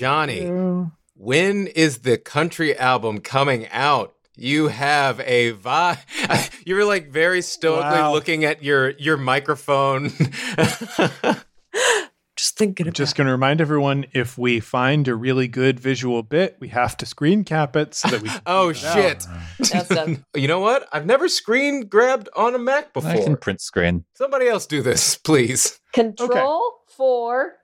Johnny, when is the country album coming out? You have a vibe. You were like very stoically Wow. looking at your your microphone. Just thinking about Just going to remind everyone if we find a really good visual bit, we have to screen cap it so that we. can oh keep it out. shit! That's you know what? I've never screen grabbed on a Mac before. I can before. print screen. Somebody else do this, please. Control for.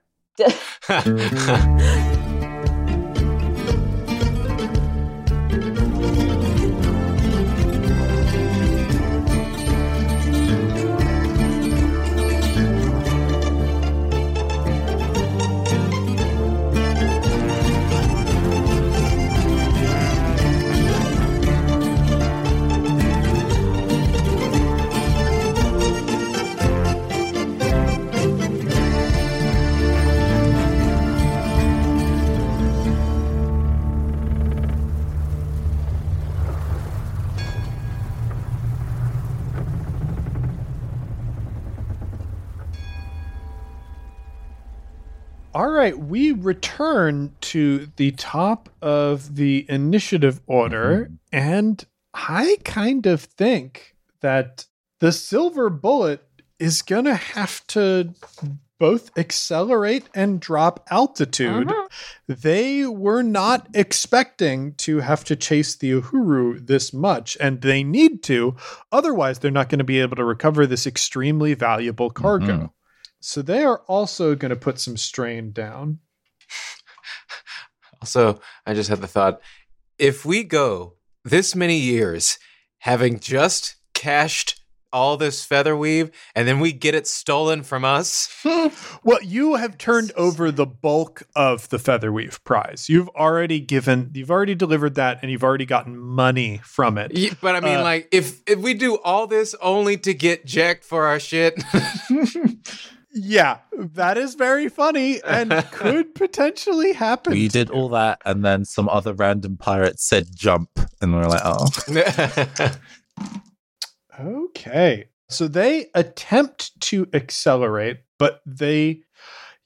All right, we return to the top of the initiative order, and I kind of think that the silver bullet is going to have to both accelerate and drop altitude. Mhm. They were not expecting to have to chase the Uhuru this much, and they need to. Otherwise, they're not going to be able to recover this extremely valuable cargo. Mhm. So they are also going to put some strain down. Also, I just had the thought if we go this many years having just cashed all this feather weave and then we get it stolen from us, Well, you have turned over the bulk of the feather weave prize. You've already given, you've already delivered that, and you've already gotten money from it. Ye- but I mean, Uh, like, if if we do all this only to get jacked for our shit, Yeah, that is very funny and could potentially happen. We did all that, and then some other random pirate said jump, and we are like, oh, Okay. So they attempt to accelerate, but they,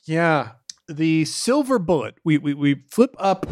yeah, the silver bullet, we, we, we flip up,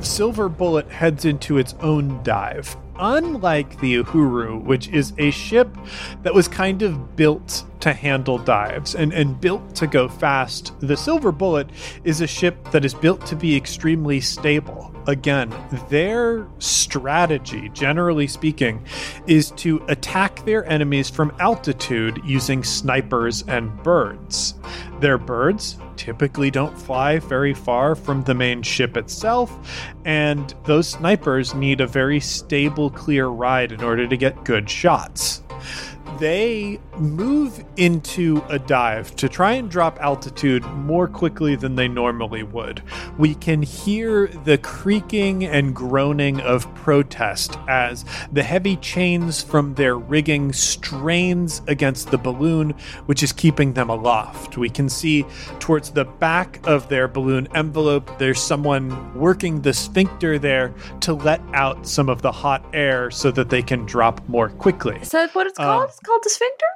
silver bullet heads into its own dive. Unlike the Uhuru, which is a ship that was kind of built to handle dives and, and built to go fast, the Silver Bullet is a ship that is built to be extremely stable. Again, their strategy, generally speaking, is to attack their enemies from altitude using snipers and birds. Their birds typically don't fly very far from the main ship itself, and those snipers need a very stable, clear ride in order to get good shots they move into a dive to try and drop altitude more quickly than they normally would. We can hear the creaking and groaning of protest as the heavy chains from their rigging strains against the balloon, which is keeping them aloft. We can see towards the back of their balloon envelope, there's someone working the sphincter there to let out some of the hot air so that they can drop more quickly. Is that what it's called? Um, it's called the sphincter?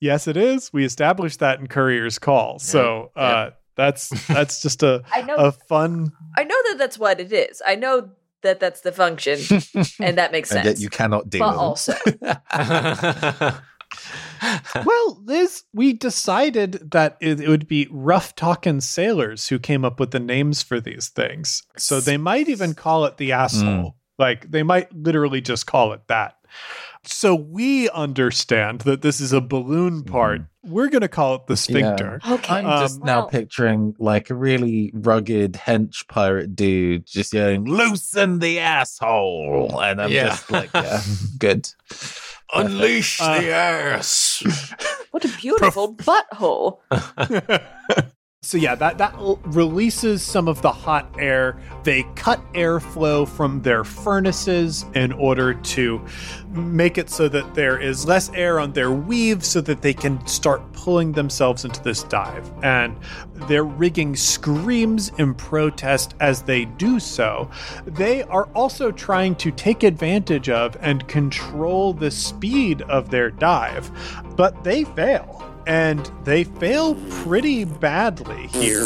Yes, it is. We established that in Courier's call. So uh, that's that's just a I know a fun. I know that that's what it is. I know that that's the function and that makes and sense. yet you cannot deal but with also Well, Liz, we decided that it, it would be rough talking sailors who came up with the names for these things. So they might even call it the asshole. Like they might literally just call it that. So we understand that this is a balloon part. We're going to call it the sphincter. Okay. I'm just Um, now Well- picturing like a really rugged hench pirate dude just yelling, "Loosen the asshole!" And I'm Yeah. just like, yeah, good. Unleash Uh, the ass. What a beautiful butthole. So yeah, that that releases some of the hot air. They cut airflow from their furnaces in order to make it so that there is less air on their weave so that they can start pulling themselves into this dive. And their rigging screams in protest as they do so. They are also trying to take advantage of and control the speed of their dive, but they fail and they fail pretty badly here.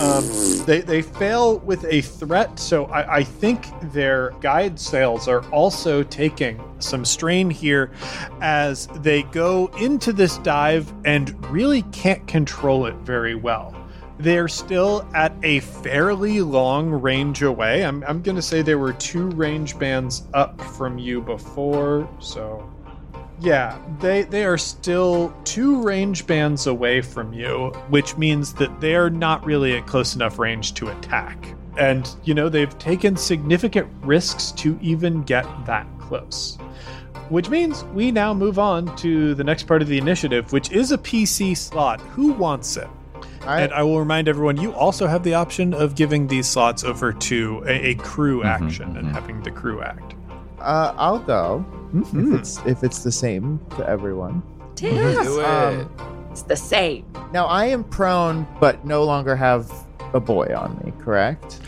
Um, they, they fail with a threat, so I, I think their guide sails are also taking some strain here as they go into this dive and really can't control it very well. They're still at a fairly long range away. I'm, I'm going to say there were two range bands up from you before, so yeah, they they are still two range bands away from you, which means that they're not really at close enough range to attack. And you know, they've taken significant risks to even get that close. Which means we now move on to the next part of the initiative, which is a PC slot. Who wants it? I, and I will remind everyone you also have the option of giving these slots over to a, a crew Mhm, action and mhm. having the crew act. uh, I'll go Mhm. if it's if it's the same to everyone. Yes. Do it. Um, It's the same. Now I am prone, but no longer have a boy on me. Correct?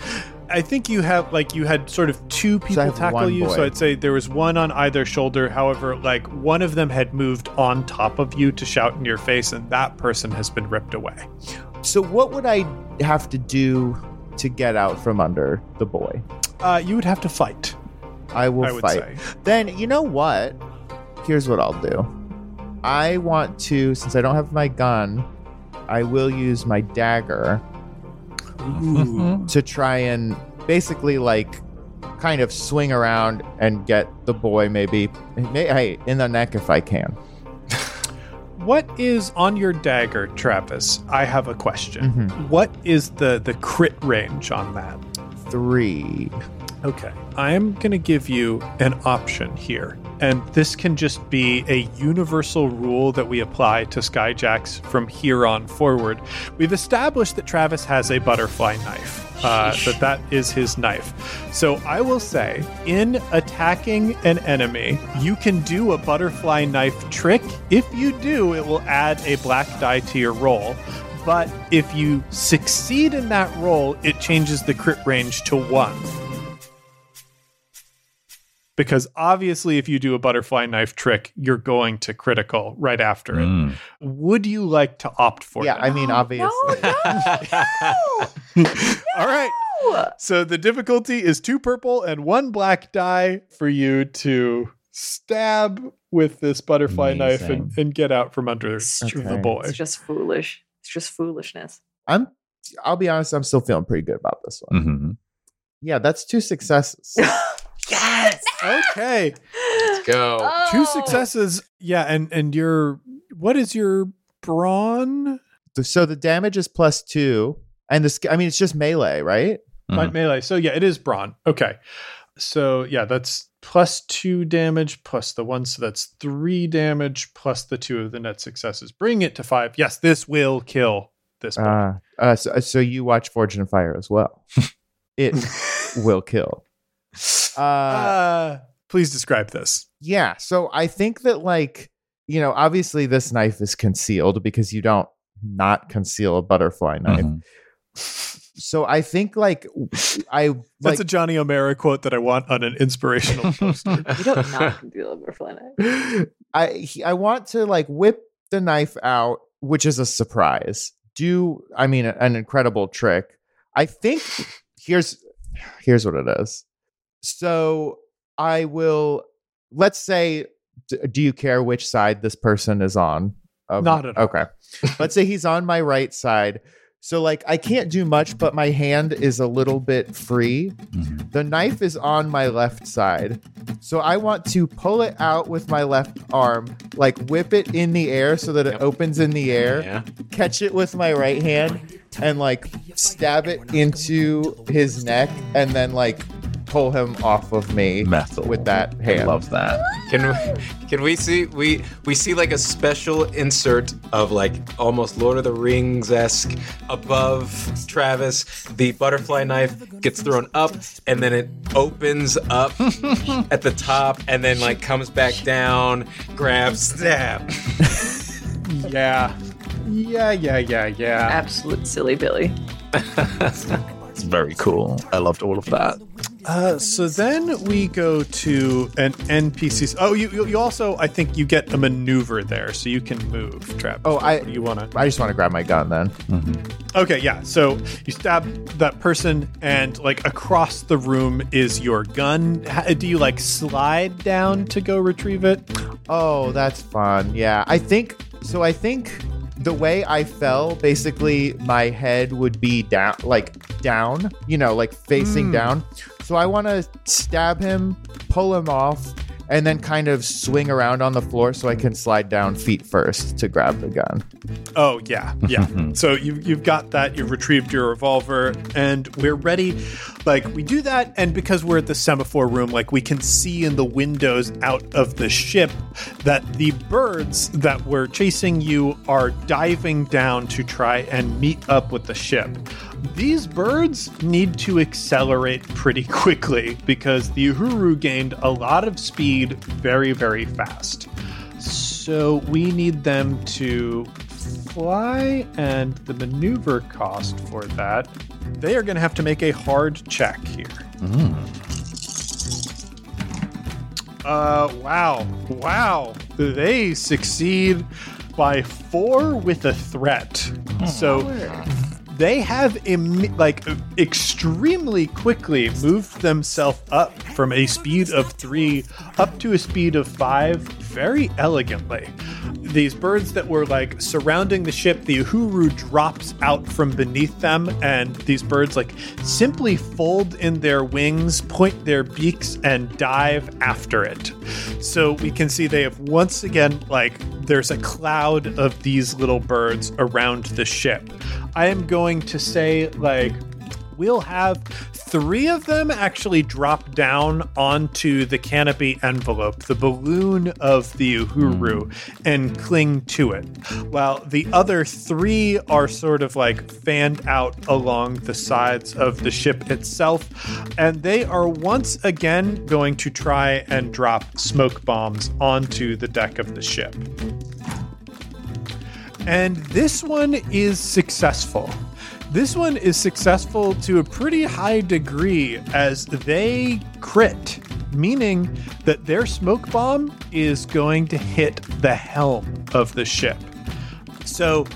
I think you have like you had sort of two people have tackle one you, so. I'd say there was one on either shoulder. However, like one of them had moved on top of you to shout in your face, and that person has been ripped away. So what would I have to do to get out from under the boy? Uh, you would have to fight. I will I fight. say. Then you know what? Here's what I'll do. I want to, since I don't have my gun, I will use my dagger to try and basically like kind of swing around and get the boy maybe may, hey, in the neck if I can. What is on your dagger, Travis? I have a question. Mhm. What is the the crit range on that? Three. Okay. I am going to give you an option here. And this can just be a universal rule that we apply to Skyjacks from here on forward. We've established that Travis has a butterfly knife. Uh, that that is his knife. So I will say, in attacking an enemy, you can do a butterfly knife trick. If you do, it will add a black die to your roll. But if you succeed in that roll, it changes the crit range to one because obviously if you do a butterfly knife trick you're going to critical right after it Mm. would you like to opt for yeah, that? I mean obviously. all right No. so the difficulty is two purple and one black die for you to stab with this butterfly knife and, and get out from under It's the boy It's just foolish. It's just foolishness. I'm I'll be honest, I'm still feeling pretty good about this one. Mhm. Yeah, that's two successes. yes. okay Let's go. Two successes yeah and and your what is your brawn so the damage is plus two. And this I mean it's just melee, right? My Mhm. melee. So yeah, it is brawn. Okay. So yeah, that's plus two damage plus the one, so that's three damage plus the two of the net successes. Bring it to five. Yes, this will kill this boy. Uh, uh so, so you watch Forge and Fire as well. It will kill. Uh, Uh, please describe this. yeah, so I think that like, you know, obviously this knife is concealed because you don't not conceal a butterfly knife. Mhm. So I think like I That's like a Johnny O'Mara quote that I want on an inspirational poster. You don't not conceal a butterfly knife. I he- I want to like whip the knife out, which is a surprise. Do I mean an incredible trick? I think here's here's what it is. So I will let's say d- do you care which side this person is on? Of- Not at all. Okay. let's say he's on my right side. So like I can't do much but my hand is a little bit free. Mhm. The knife is on my left side. So I want to pull it out with my left arm, like whip it in the air so that it Yep. opens in the air, Yeah. catch it with my right hand, and like stab it into his neck, and then like pull him off of me Metal. with that I hand. love that. Can we, can we see we we see like a special insert of like almost Lord of the Rings esque above Travis. The butterfly knife gets thrown up and then it opens up at the top and then like comes back down, grabs, stab. yeah. Yeah, yeah, yeah, yeah. Absolute silly Billy. It's very cool. I loved all of that. Uh, so then we go to an NPC. Oh, you you also I think you get a maneuver there, so you can move. Trap. Oh, I- you want to? I just want to grab my gun then. Okay, yeah. So you stab that person, and like across the room is your gun. Ha- Do you like slide down to go retrieve it? Oh, that's fun. Yeah. I think so. I think the way I fell, basically, my head would be down, like down, you know, like facing down. So I want to stab him, pull him off, and then kind of swing around on the floor so I can slide down feet first to grab the gun. Oh yeah, yeah. so you you've got that. You've retrieved your revolver, and we're ready. Like we do that, and because we're at the semaphore room, like we can see in the windows out of the ship that the birds that were chasing you are diving down to try and meet up with the ship. These birds need to accelerate pretty quickly because the Uhuru gained a lot of speed very, very fast. So we need them to fly, and the maneuver cost for that, they are going to have to make a hard check here. Uh, wow. Wow. They succeed by four with a threat. So they have imi- like extremely quickly moved themselves up from a speed of three up to a speed of five very elegantly. These birds that were like surrounding the ship, the Uhuru drops out from beneath them, and these birds like simply fold in their wings, point their beaks, and dive after it. So we can see they have once again like there's a cloud of these little birds around the ship. I am going to say, like, we'll have three of them actually drop down onto the canopy envelope, the balloon of the Uhuru, hmm. and cling to it, while the other three are sort of like fanned out along the sides of the ship itself. And they are once again going to try and drop smoke bombs onto the deck of the ship. And this one is successful. This one is successful to a pretty high degree as they crit, meaning that their smoke bomb is going to hit the helm of the ship. So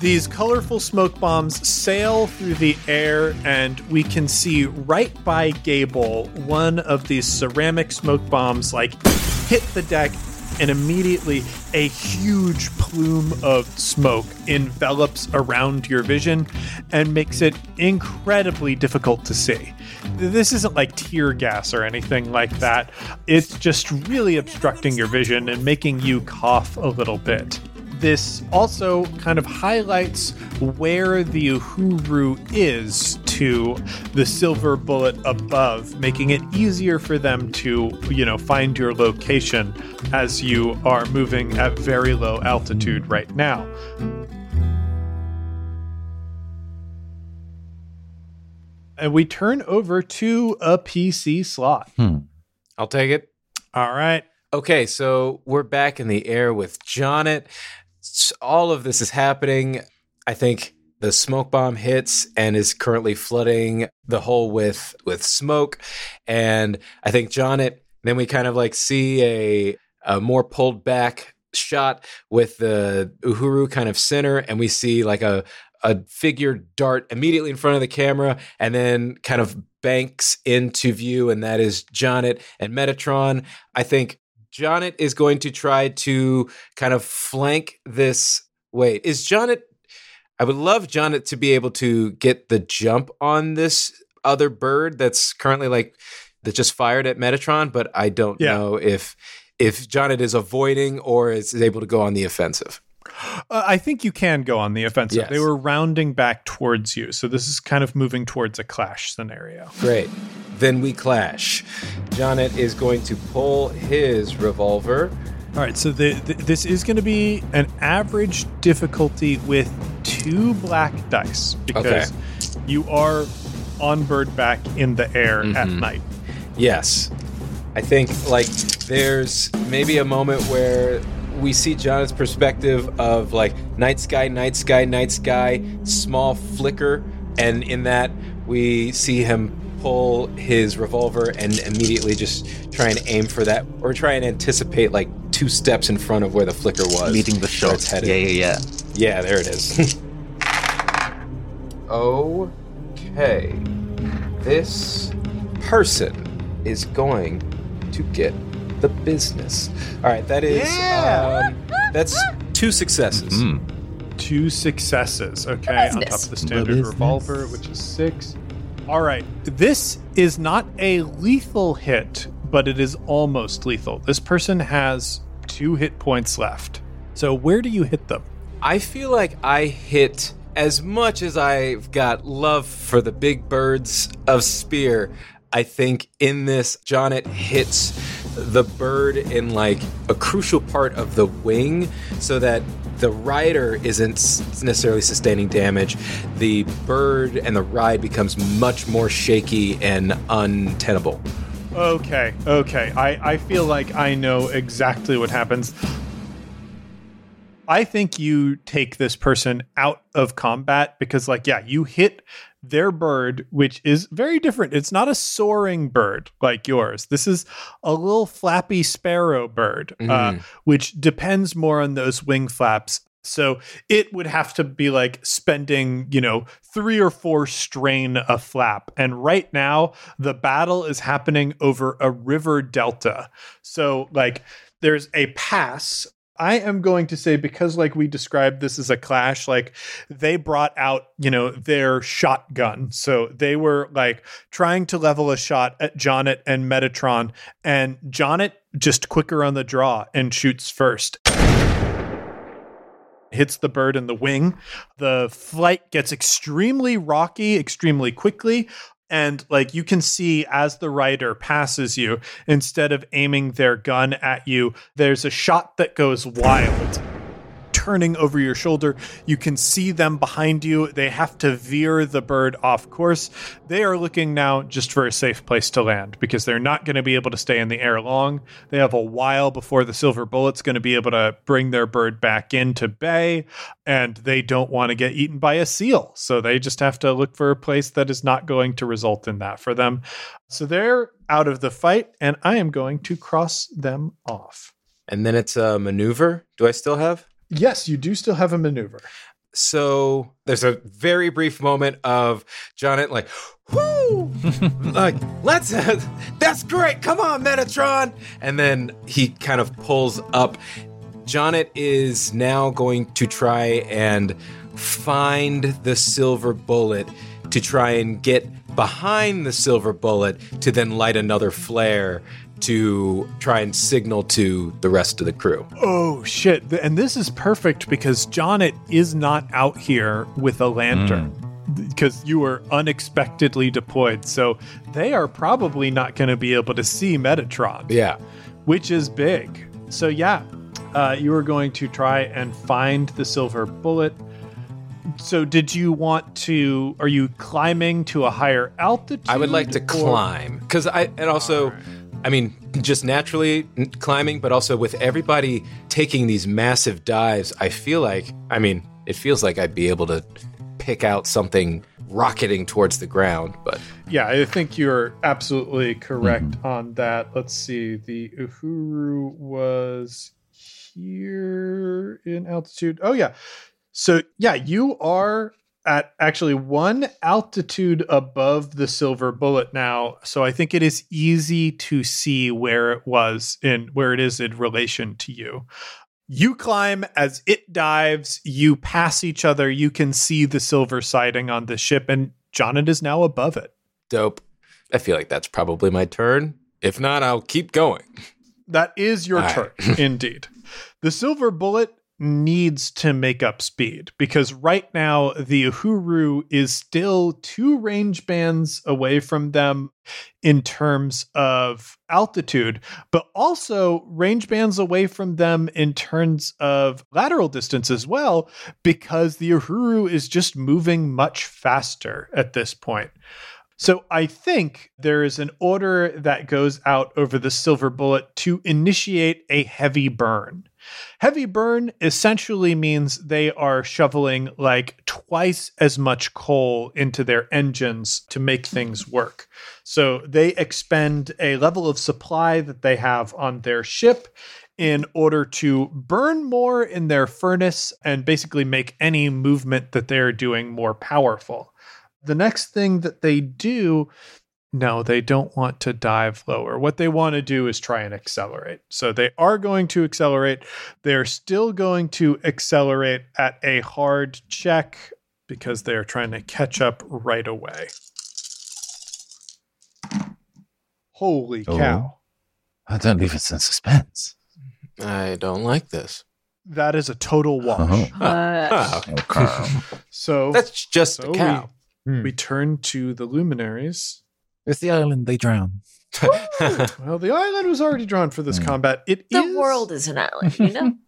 these colorful smoke bombs sail through the air, and we can see right by Gable one of these ceramic smoke bombs like hit the deck, and immediately a huge plume of smoke envelops around your vision and makes it incredibly difficult to see. This isn't like tear gas or anything like that. It's just really obstructing your vision and making you cough a little bit this also kind of highlights where the Uhuru is to the silver bullet above, making it easier for them to, you know, find your location as you are moving at very low altitude right now. And we turn over to a PC slot. Hmm. I'll take it. All right. Okay, so we're back in the air with Jonet. S- All of this is happening. I think the smoke bomb hits and is currently flooding the hole with with smoke. And I think Jonet. Then we kind of like see a a more pulled back shot with the Uhuru kind of center, and we see like a a figure dart immediately in front of the camera and then kind of banks into view, and that is Jonet and Metatron. I think Jonet is going to try to kind of flank this. Wait, is Jonet? I would love Jonet to be able to get the jump on this other bird that's currently like that just fired at Metatron, but I don't Yeah. know if if Jonet is avoiding or is able to go on the offensive. Uh, I think you can go on the offensive. Yes. They were rounding back towards you, so this is kind of moving towards a clash scenario. Great. Then we clash. Jonet is going to pull his revolver. All right, so the, the, this is going to be an average difficulty with two black dice because you are on bird back in the air at Mhm. night. Yes. I think like there's maybe a moment where we see Jonet's perspective of like night sky, night sky, night sky, small flicker, and in that we see him pull his revolver and immediately just try and aim for that, or try and anticipate like two steps in front of where the flicker was, Leading the where shot. it's headed. Yeah, yeah, yeah. Yeah, there it is. okay. This person is going to get the business. All right, that is um, that's two successes. Hmm. Two successes, okay, on top of the standard business. revolver, which is six. All right, this is not a lethal hit, but it is almost lethal. This person has two hit points left. So where do you hit them? I feel like I hit as much as I've got love for the big birds of Spear. I think in this, Jonet hits the bird in like a crucial part of the wing so that the rider isn't necessarily sustaining damage. The bird and the ride becomes much more shaky and untenable. Okay, okay. I, I feel like I know exactly what happens. I think you take this person out of combat because, like, yeah, you hit their bird, which is very different. It's not a soaring bird like yours. This is a little flappy sparrow bird, uh, Mhm. which depends more on those wing flaps. So it would have to be like spending, you know, three or four strain a flap. And right now, the battle is happening over a river delta. So, like, there's a pass. I am going to say, because, like, we described this as a clash, like, they brought out, you know, their shotgun. So they were like trying to level a shot at Jonet and Metatron. And Jonet just quicker on the draw and shoots first hits the bird in the wing. The flight gets extremely rocky, extremely quickly. And like you can see as the rider passes you, instead of aiming their gun at you, there's a shot that goes wild. Turning over your shoulder, you can see them behind you. They have to veer the bird off course. They are looking now just for a safe place to land because they're not going to be able to stay in the air long. They have a while before the silver bullet's going to be able to bring their bird back into bay, and they don't want to get eaten by a seal. So they just have to look for a place that is not going to result in that for them. So they're out of the fight, and I am going to cross them off. And then it's a maneuver. Do I still have? Yes, you do still have a maneuver. so there's a very brief moment of Jonet like, whoo, like let's, that's great. Come on, Metatron. And then he kind of pulls up. Jonet is now going to try and find the silver bullet to try and get behind the silver bullet to then light another flare to try and signal to the rest of the crew. Oh shit! And this is perfect because Jonet is not out here with a lantern because you were unexpectedly deployed. So they are probably not going to be able to see Metatron, Yeah. which is big. So yeah, uh, you are going to try and find the silver bullet. So did you want to? Are you climbing to a higher altitude? I would like to or- climb because I and also, I mean, just naturally climbing, but also with everybody taking these massive dives, I feel like, I mean, it feels like I'd be able to pick out something rocketing towards the ground. But Yeah, I think you're absolutely correct mm-hmm. on that. Let's see. The Uhuru was here in altitude. Oh, yeah. So, yeah, you are at actually one altitude above the silver bullet now. So, I think it is easy to see where it was in where it is in relation to you. You climb as it dives, you pass each other, you can see the silver siding on the ship, and Jonet is now above it. dope. I feel like that's probably my turn. If not, I'll keep going. That is your All turn, right. indeed. The silver bullet needs to make up speed because right now the Uhuru is still two range bands away from them in terms of altitude, but also range bands away from them in terms of lateral distance as well, because the Uhuru is just moving much faster at this point. So I think there is an order that goes out over the silver bullet to initiate a heavy burn. Heavy burn essentially means they are shoveling like twice as much coal into their engines to make things work. So they expend a level of supply that they have on their ship in order to burn more in their furnace and basically make any movement that they're doing more powerful. The next thing that they do no, they don't want to dive lower. What they want to do is try and accelerate. So they are going to accelerate. They're still going to accelerate at a hard check because they're trying to catch up right away. Holy Oh. cow. I don't leave us in suspense. I don't like this. That is a total wash. Oh. Uh, Oh, Okay. So that's just so a cow. Hmm. we turn to the luminaries. It's the island they drown. Well, the island was already drawn for this combat. It the is- world is an island, you know?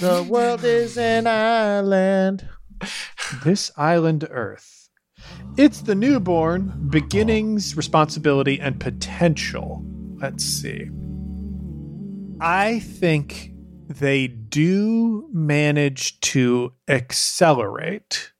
The world is an island. This island Earth. It's the newborn, beginnings, responsibility, and potential. Let's see. I think they do manage to accelerate.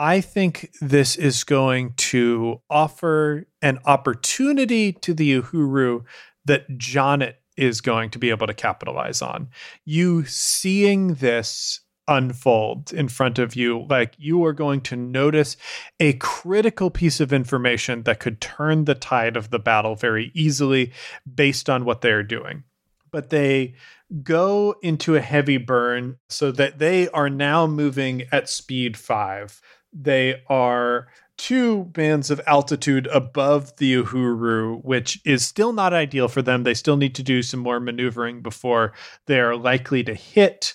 I think this is going to offer an opportunity to the Uhuru that Jonet is going to be able to capitalize on. You seeing this unfold in front of you, like you are going to notice a critical piece of information that could turn the tide of the battle very easily based on what they're doing. But they go into a heavy burn so that they are now moving at speed five. They are two bands of altitude above the Uhuru, which is still not ideal for them. They still need to do some more maneuvering before they're likely to hit.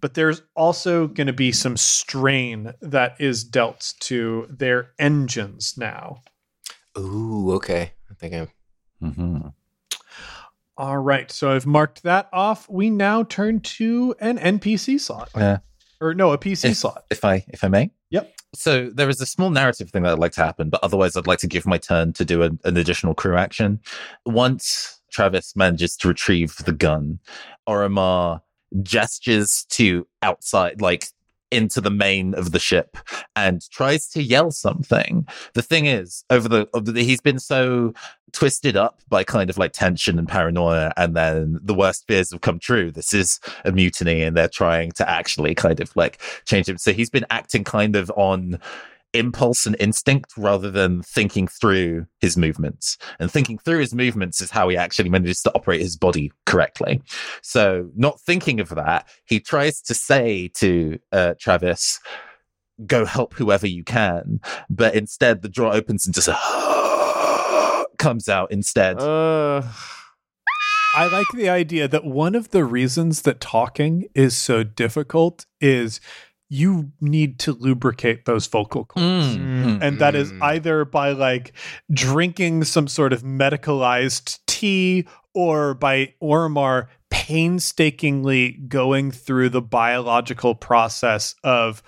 But there's also going to be some strain that is dealt to their engines now. Ooh, okay. I think I'm. Mm-hmm. All right. So I've marked that off. We now turn to an NPC slot. Yeah. Or no, a PC If- slot. If I if I may. So there is a small narrative thing that I'd like to happen, but otherwise I'd like to give my turn to do an, an additional crew action. Once Travis manages to retrieve the gun, Oromar gestures to outside, like into the main of the ship, and tries to yell something. The thing is, over the, over the he's been so twisted up by kind of like tension and paranoia, and then the worst fears have come true. This is a mutiny, and they're trying to actually kind of like change him. So he's been acting kind of on impulse and instinct rather than thinking through his movements. And thinking through his movements is how he actually manages to operate his body correctly. So, not thinking of that, he tries to say to uh, Travis, go help whoever you can. But instead, the drawer opens and just comes out instead. Uh, I like the idea that one of the reasons that talking is so difficult is you need to lubricate those vocal cords. Mm. And that is Mm. either by like drinking some sort of medicalized tea or by Ormar painstakingly going through the biological process of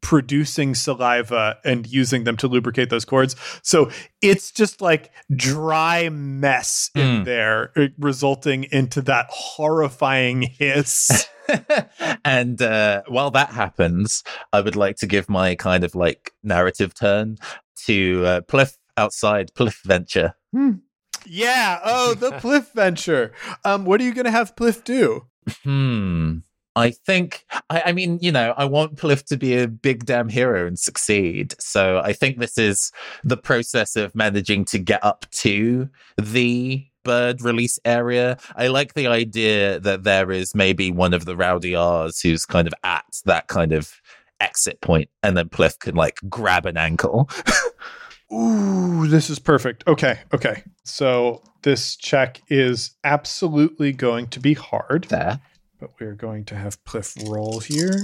producing saliva and using them to lubricate those cords. So it's just like dry mess in Mm. there, resulting into that horrifying hiss. and uh, while that happens, I would like to give my kind of like narrative turn to uh, Pliff outside Pliff Venture. yeah. Oh, the Pliff venture. Um, what are you going to have Pliff do? Hmm. I think, I, I mean, you know, I want Pliff to be a big damn hero and succeed. So I think this is the process of managing to get up to the bird release area. I like the idea that there is maybe one of the rowdy R's who's kind of at that kind of exit point, and then Pliff can like grab an ankle. Ooh, this is perfect. Okay, okay. So this check is absolutely going to be hard, there. but we're going to have Pliff roll here.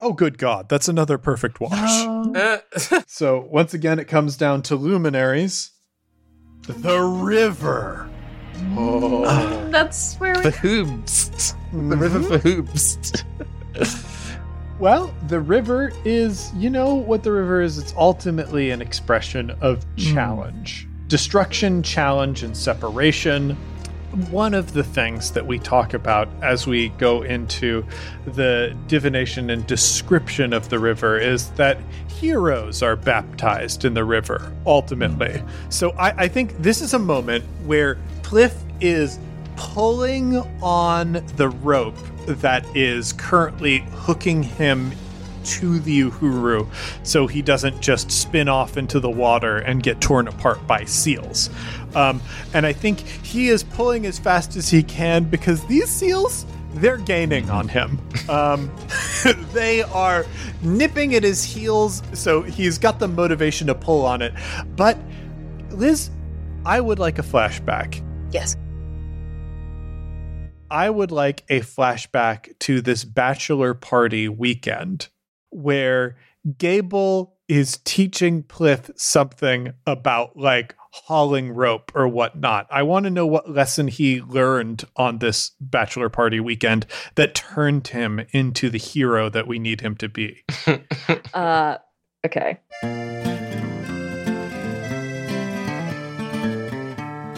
Oh, good God. That's another perfect wash. Uh, So once again, it comes down to luminaries. The river. Oh. That's where we. For hoops. The mm-hmm. river for hoops. Well, the river is, you know what the river is? It's ultimately an expression of hmm. challenge destruction, challenge, and separation. One of the things that we talk about as we go into the divination and description of the river is that heroes are baptized in the river ultimately. So I, I think this is a moment where Pliff is pulling on the rope that is currently hooking him to the Uhuru so he doesn't just spin off into the water and get torn apart by seals. Um, and I think he is pulling as fast as he can because these seals, they're gaining on him. Um, they are nipping at his heels, so he's got the motivation to pull on it. But, Liz, I would like a flashback. Yes. I would like a flashback to this bachelor party weekend where Gable is teaching Pliff something about like hauling rope or whatnot. I want to know what lesson he learned on this bachelor party weekend that turned him into the hero that we need him to be. Uh, okay.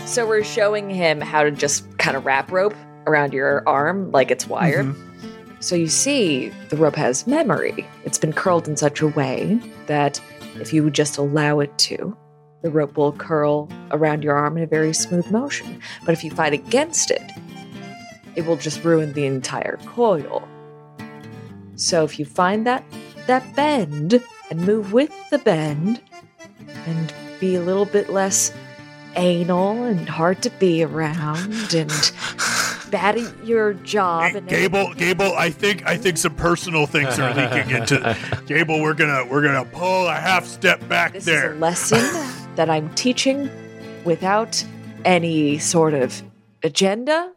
So we're showing him how to just kind of wrap rope around your arm like it's wire. Mhm. So you see, the rope has memory. It's been curled in such a way that if you just allow it to, the rope will curl around your arm in a very smooth motion. But if you fight against it, it will just ruin the entire coil. So if you find that that bend and move with the bend and be a little bit less anal and hard to be around and bad at your job and Gable, Gable, I think I think some personal things are leaking into Gable. We're gonna we're gonna pull a half step back there. This is a lesson that I'm teaching without any sort of agenda.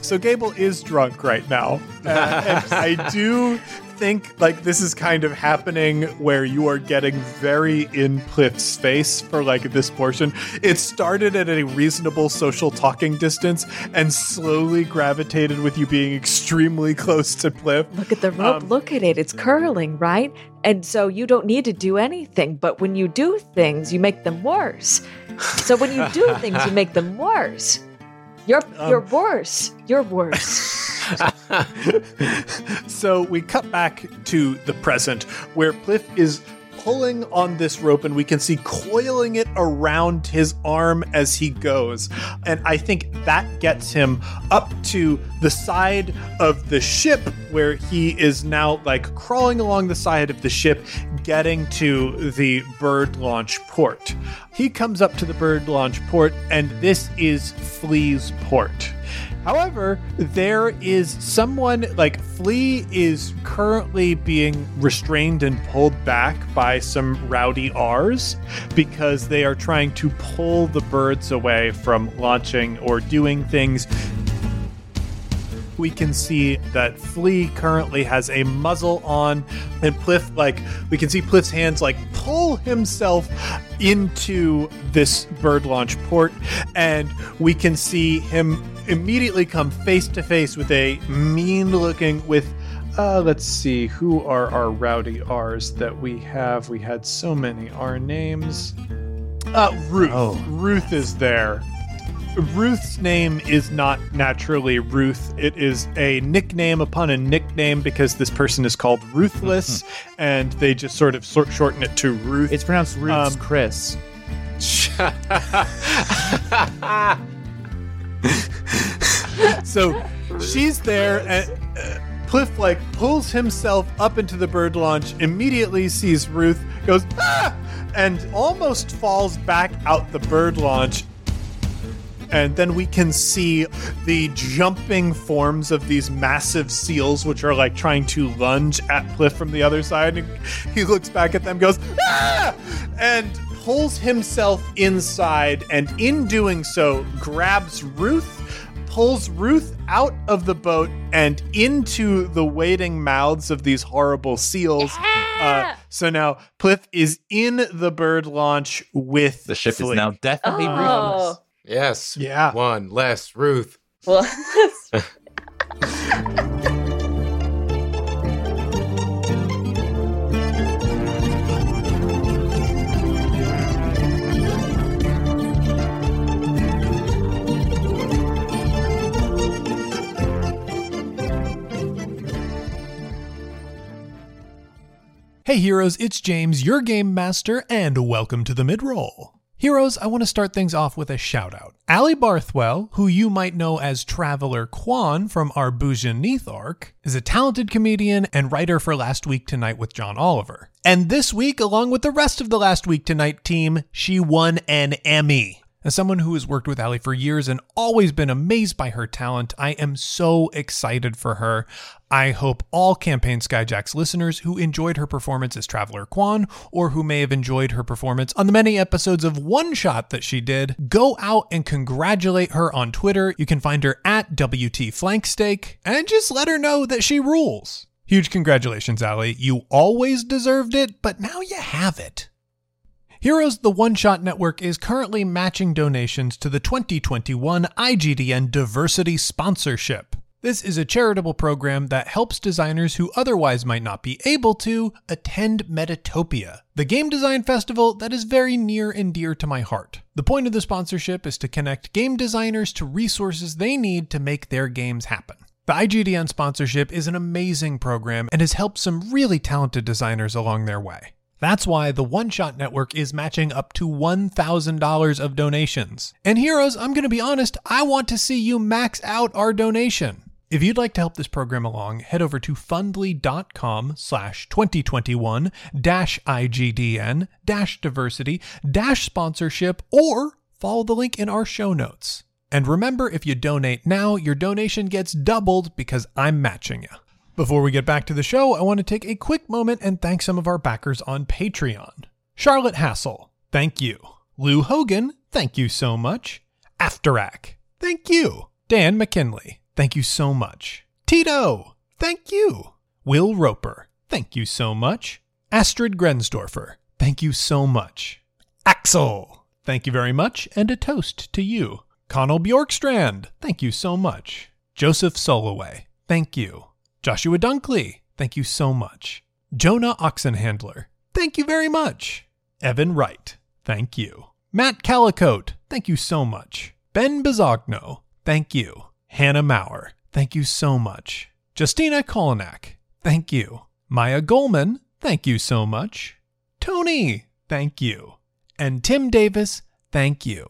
So Gable is drunk right now. Uh, and I do think like this is kind of happening where you are getting very in Pliff's face for like this portion. It started at a reasonable social talking distance and slowly gravitated with you being extremely close to Pliff. Look at the rope. Um, Look at it. It's curling, right? And so you don't need to do anything. But when you do things, you make them worse. So when you do things, you make them worse. You're Um, you're worse. You're worse. so we cut back to the present where Pliff is pulling on this rope and we can see coiling it around his arm as he goes. And I think that gets him up to the side of the ship where he is now like crawling along the side of the ship, getting to the bird launch port. He comes up to the bird launch port, and this is Flea's port. However, there is someone like Flea is currently being restrained and pulled back by some rowdy R's because they are trying to pull the birds away from launching or doing things. We can see that Flea currently has a muzzle on, and Pliff, like, we can see Pliff's hands, like, pull himself into this bird launch port, and we can see him immediately come face to face with a mean looking with uh let's see who are our rowdy r's that we have we had so many r names uh ruth Oh. ruth is there Ruth's name is not naturally Ruth. It is a nickname upon a nickname because this person is called Ruthless, and they just sort of sort shorten it to Ruth. It's pronounced Ruth's Um, Chris. so she's there and uh, Pliff like pulls himself up into the bird launch immediately sees Ruth goes ah! and almost falls back out the bird launch and then we can see the jumping forms of these massive seals which are like trying to lunge at Pliff from the other side and he looks back at them goes ah! and pulls himself inside and in doing so grabs Ruth pulls Ruth out of the boat and into the waiting mouths of these horrible seals. Uh, so now Pliff is in the bird launch with The ship Flea. is now definitely ruthless. Oh, yes. Yeah. One less Ruth. well, Hey heroes, it's James, your game master, and welcome to the midroll. Heroes, I want to start things off with a shout out. Ali Barthwell, who you might know as Traveler Quan from our Neath arc, is a talented comedian and writer for Last Week Tonight with John Oliver. And this week, along with the rest of the Last Week Tonight team, she won an Emmy. As someone who has worked with Ali for years and always been amazed by her talent, I am so excited for her. I hope all Campaign Skyjacks listeners who enjoyed her performance as Traveler Quan, or who may have enjoyed her performance on the many episodes of One Shot that she did, go out and congratulate her on Twitter. You can find her at WT Flanksteak, and just let her know that she rules. Huge congratulations, Ali. You always deserved it, but now you have it. Heroes the One Shot Network is currently matching donations to the 2021 IGDN Diversity Sponsorship. This is a charitable program that helps designers who otherwise might not be able to attend Metatopia, the game design festival that is very near and dear to my heart. The point of the sponsorship is to connect game designers to resources they need to make their games happen. The IGDN sponsorship is an amazing program and has helped some really talented designers along their way. That's why the One Shot Network is matching up to $1,000 of donations. And heroes, I'm going to be honest, I want to see you max out our donation. If you'd like to help this program along, head over to fundly.com slash 2021 dash IGDN dash diversity dash sponsorship or follow the link in our show notes. And remember, if you donate now, your donation gets doubled because I'm matching you. Before we get back to the show, I want to take a quick moment and thank some of our backers on Patreon. Charlotte Hassel, thank you. Lou Hogan, thank you so much. Afterak, thank you. Dan McKinley, thank you so much. Tito, thank you. Will Roper, thank you so much. Astrid Grensdorfer, thank you so much. Axel, thank you very much, and a toast to you. Connell Bjorkstrand, thank you so much. Joseph Soloway, thank you. Joshua Dunkley, thank you so much. Jonah Oxenhandler, thank you very much. Evan Wright, thank you. Matt Calicote, thank you so much. Ben Bizogno, thank you. Hannah Maurer, thank you so much. Justina Kolinak, thank you. Maya Goldman, thank you so much. Tony, thank you. And Tim Davis, thank you.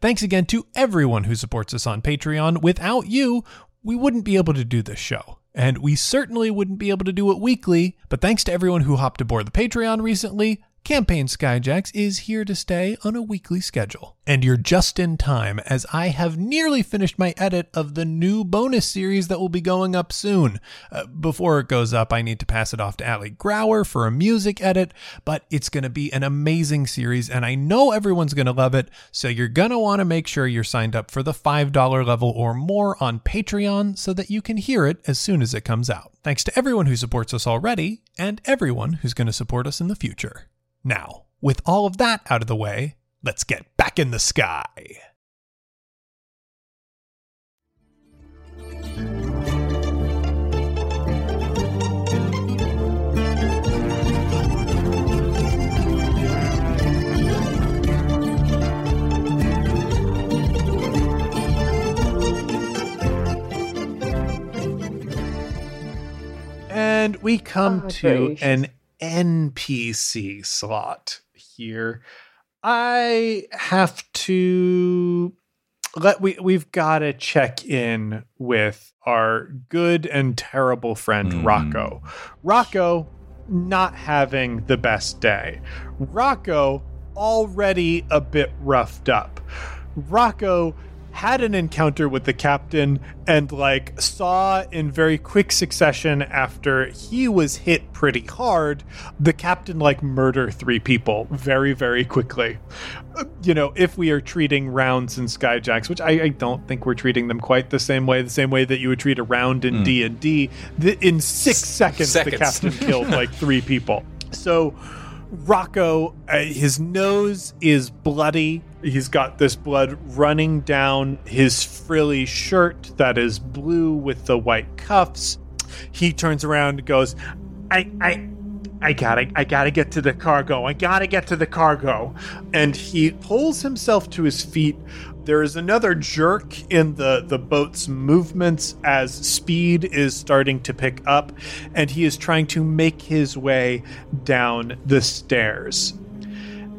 Thanks again to everyone who supports us on Patreon. Without you, we wouldn't be able to do this show. And we certainly wouldn't be able to do it weekly, but thanks to everyone who hopped aboard the Patreon recently, Campaign Skyjacks is here to stay on a weekly schedule. And you're just in time, as I have nearly finished my edit of the new bonus series that will be going up soon. Uh, before it goes up, I need to pass it off to Ali Grauer for a music edit, but it's going to be an amazing series, and I know everyone's going to love it, so you're going to want to make sure you're signed up for the $5 level or more on Patreon so that you can hear it as soon as it comes out. Thanks to everyone who supports us already, and everyone who's going to support us in the future. Now, with all of that out of the way, let's get back in the sky. And we come Oh, to an NPC slot here. I have to let we we've got to check in with our good and terrible friend Mm. Rocco. Rocco not having the best day. Rocco already a bit roughed up. Rocco had an encounter with the captain and like saw in very quick succession after he was hit pretty hard the captain like murder three people very very quickly. Uh, you know if we are treating rounds and skyjacks which I, I don't think we're treating them quite the same way the same way that you would treat a round in d&d th- in six seconds, the captain killed like three people. So Rocco, uh, his nose is bloody. He's got this blood running down his frilly shirt that is blue with the white cuffs. He turns around and goes, I, I, I gotta, I gotta get to the cargo. I gotta get to the cargo. And he pulls himself to his feet. There is another jerk in the, the boat's movements as speed is starting to pick up, and he is trying to make his way down the stairs.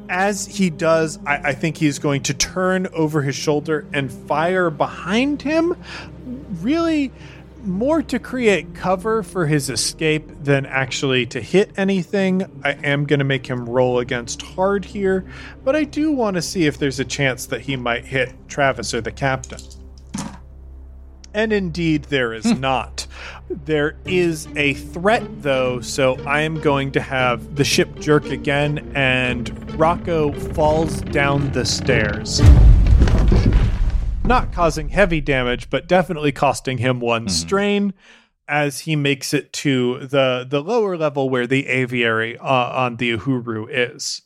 As he does, I, I think he's going to turn over his shoulder and fire behind him. Really, more to create cover for his escape than actually to hit anything. I am going to make him roll against hard here, but I do want to see if there's a chance that he might hit Travis or the captain. And indeed, there is hmm. not. There is a threat, though, so I am going to have the ship jerk again, and Rocco falls down the stairs. Not causing heavy damage, but definitely costing him one strain as he makes it to the the lower level where the aviary uh, on the Uhuru is.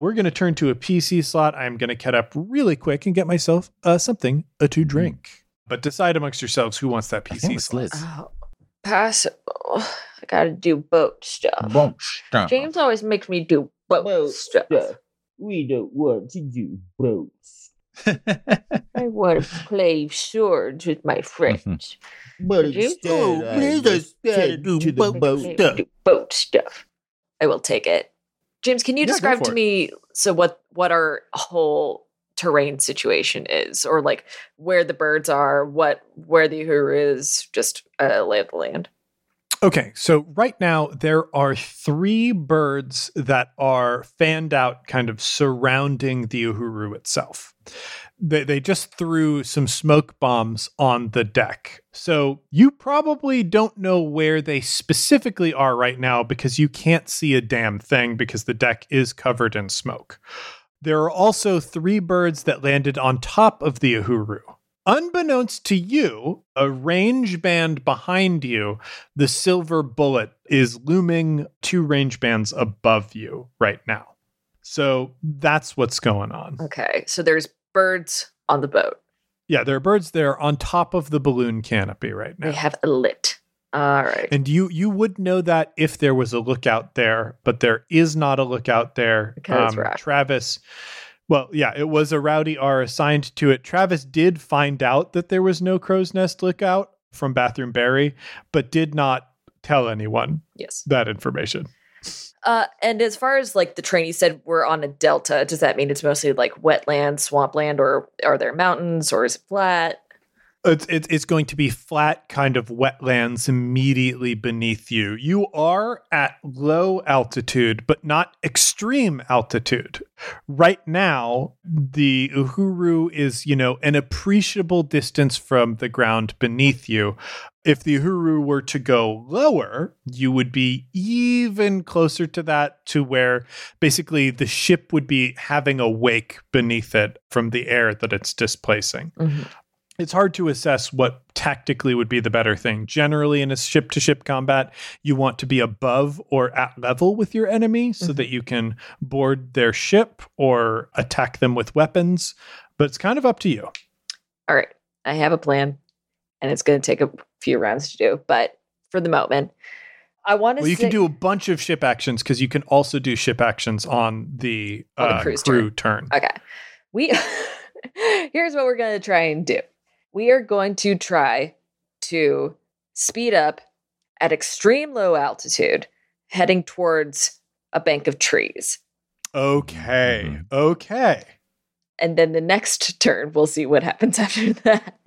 We're going to turn to a PC slot. I'm going to cut up really quick and get myself uh, something uh, to drink. But decide amongst yourselves who wants that PC slot. Liz. Oh, possible. I gotta do boat stuff. Won't stop. James always makes me do boat, stuff. We don't want to do boats. I want to play swords with my friends. But Would you? instead, I please, just I gotta tend do to the boat boat stuff. do boat stuff. I will take it. James, can you Yeah, describe to it. me so what what our whole terrain situation is, or like where the birds are, what where the Uhuru is, just uh, lay of the land. Okay, so right now there are three birds that are fanned out, kind of surrounding the Uhuru itself. They, they just threw some smoke bombs on the deck. So you probably don't know where they specifically are right now because you can't see a damn thing because the deck is covered in smoke. There are also three birds that landed on top of the Uhuru. Unbeknownst to you, a range band behind you the silver bullet is looming two range bands above you right now. So that's what's going on. Okay, so there's birds on the boat. Yeah, there are birds there on top of the balloon canopy right now. They have a lit. All right. And you you would know that if there was a lookout there, but there is not a lookout there. Because um, Rock- Travis well, yeah, it was a rowdy R assigned to it. Travis did find out that there was no crow's nest lookout from Bathroom Barry, but did not tell anyone yes. that information. Uh, and as far as like the trainee said, we're on a delta. Does that mean it's mostly like wetland, swampland, or are there mountains, or is it flat? It's, it's it's going to be flat kind of wetlands immediately beneath you. You are at low altitude, but not extreme altitude. Right now, the Uhuru is, you know, an appreciable distance from the ground beneath you. If the Uhuru were to go lower, you would be even closer to that to where basically the ship would be having a wake beneath it from the air that it's displacing mm-hmm. It's hard to assess what tactically would be the better thing. Generally, in a ship to ship combat, you want to be above or at level with your enemy so Mhm. that you can board their ship or attack them with weapons. But it's kind of up to you. All right. I have a plan, and it's going to take a few rounds to do. But for the moment, I want to. Well, you can do a bunch of ship actions because you can also do ship actions on the, On the uh, cruise crew turn. Okay. We here's what we're going to try and do. We are going to try to speed up at extreme low altitude, heading towards a bank of trees. Okay. Mhm. Okay. And then the next turn, we'll see what happens after that.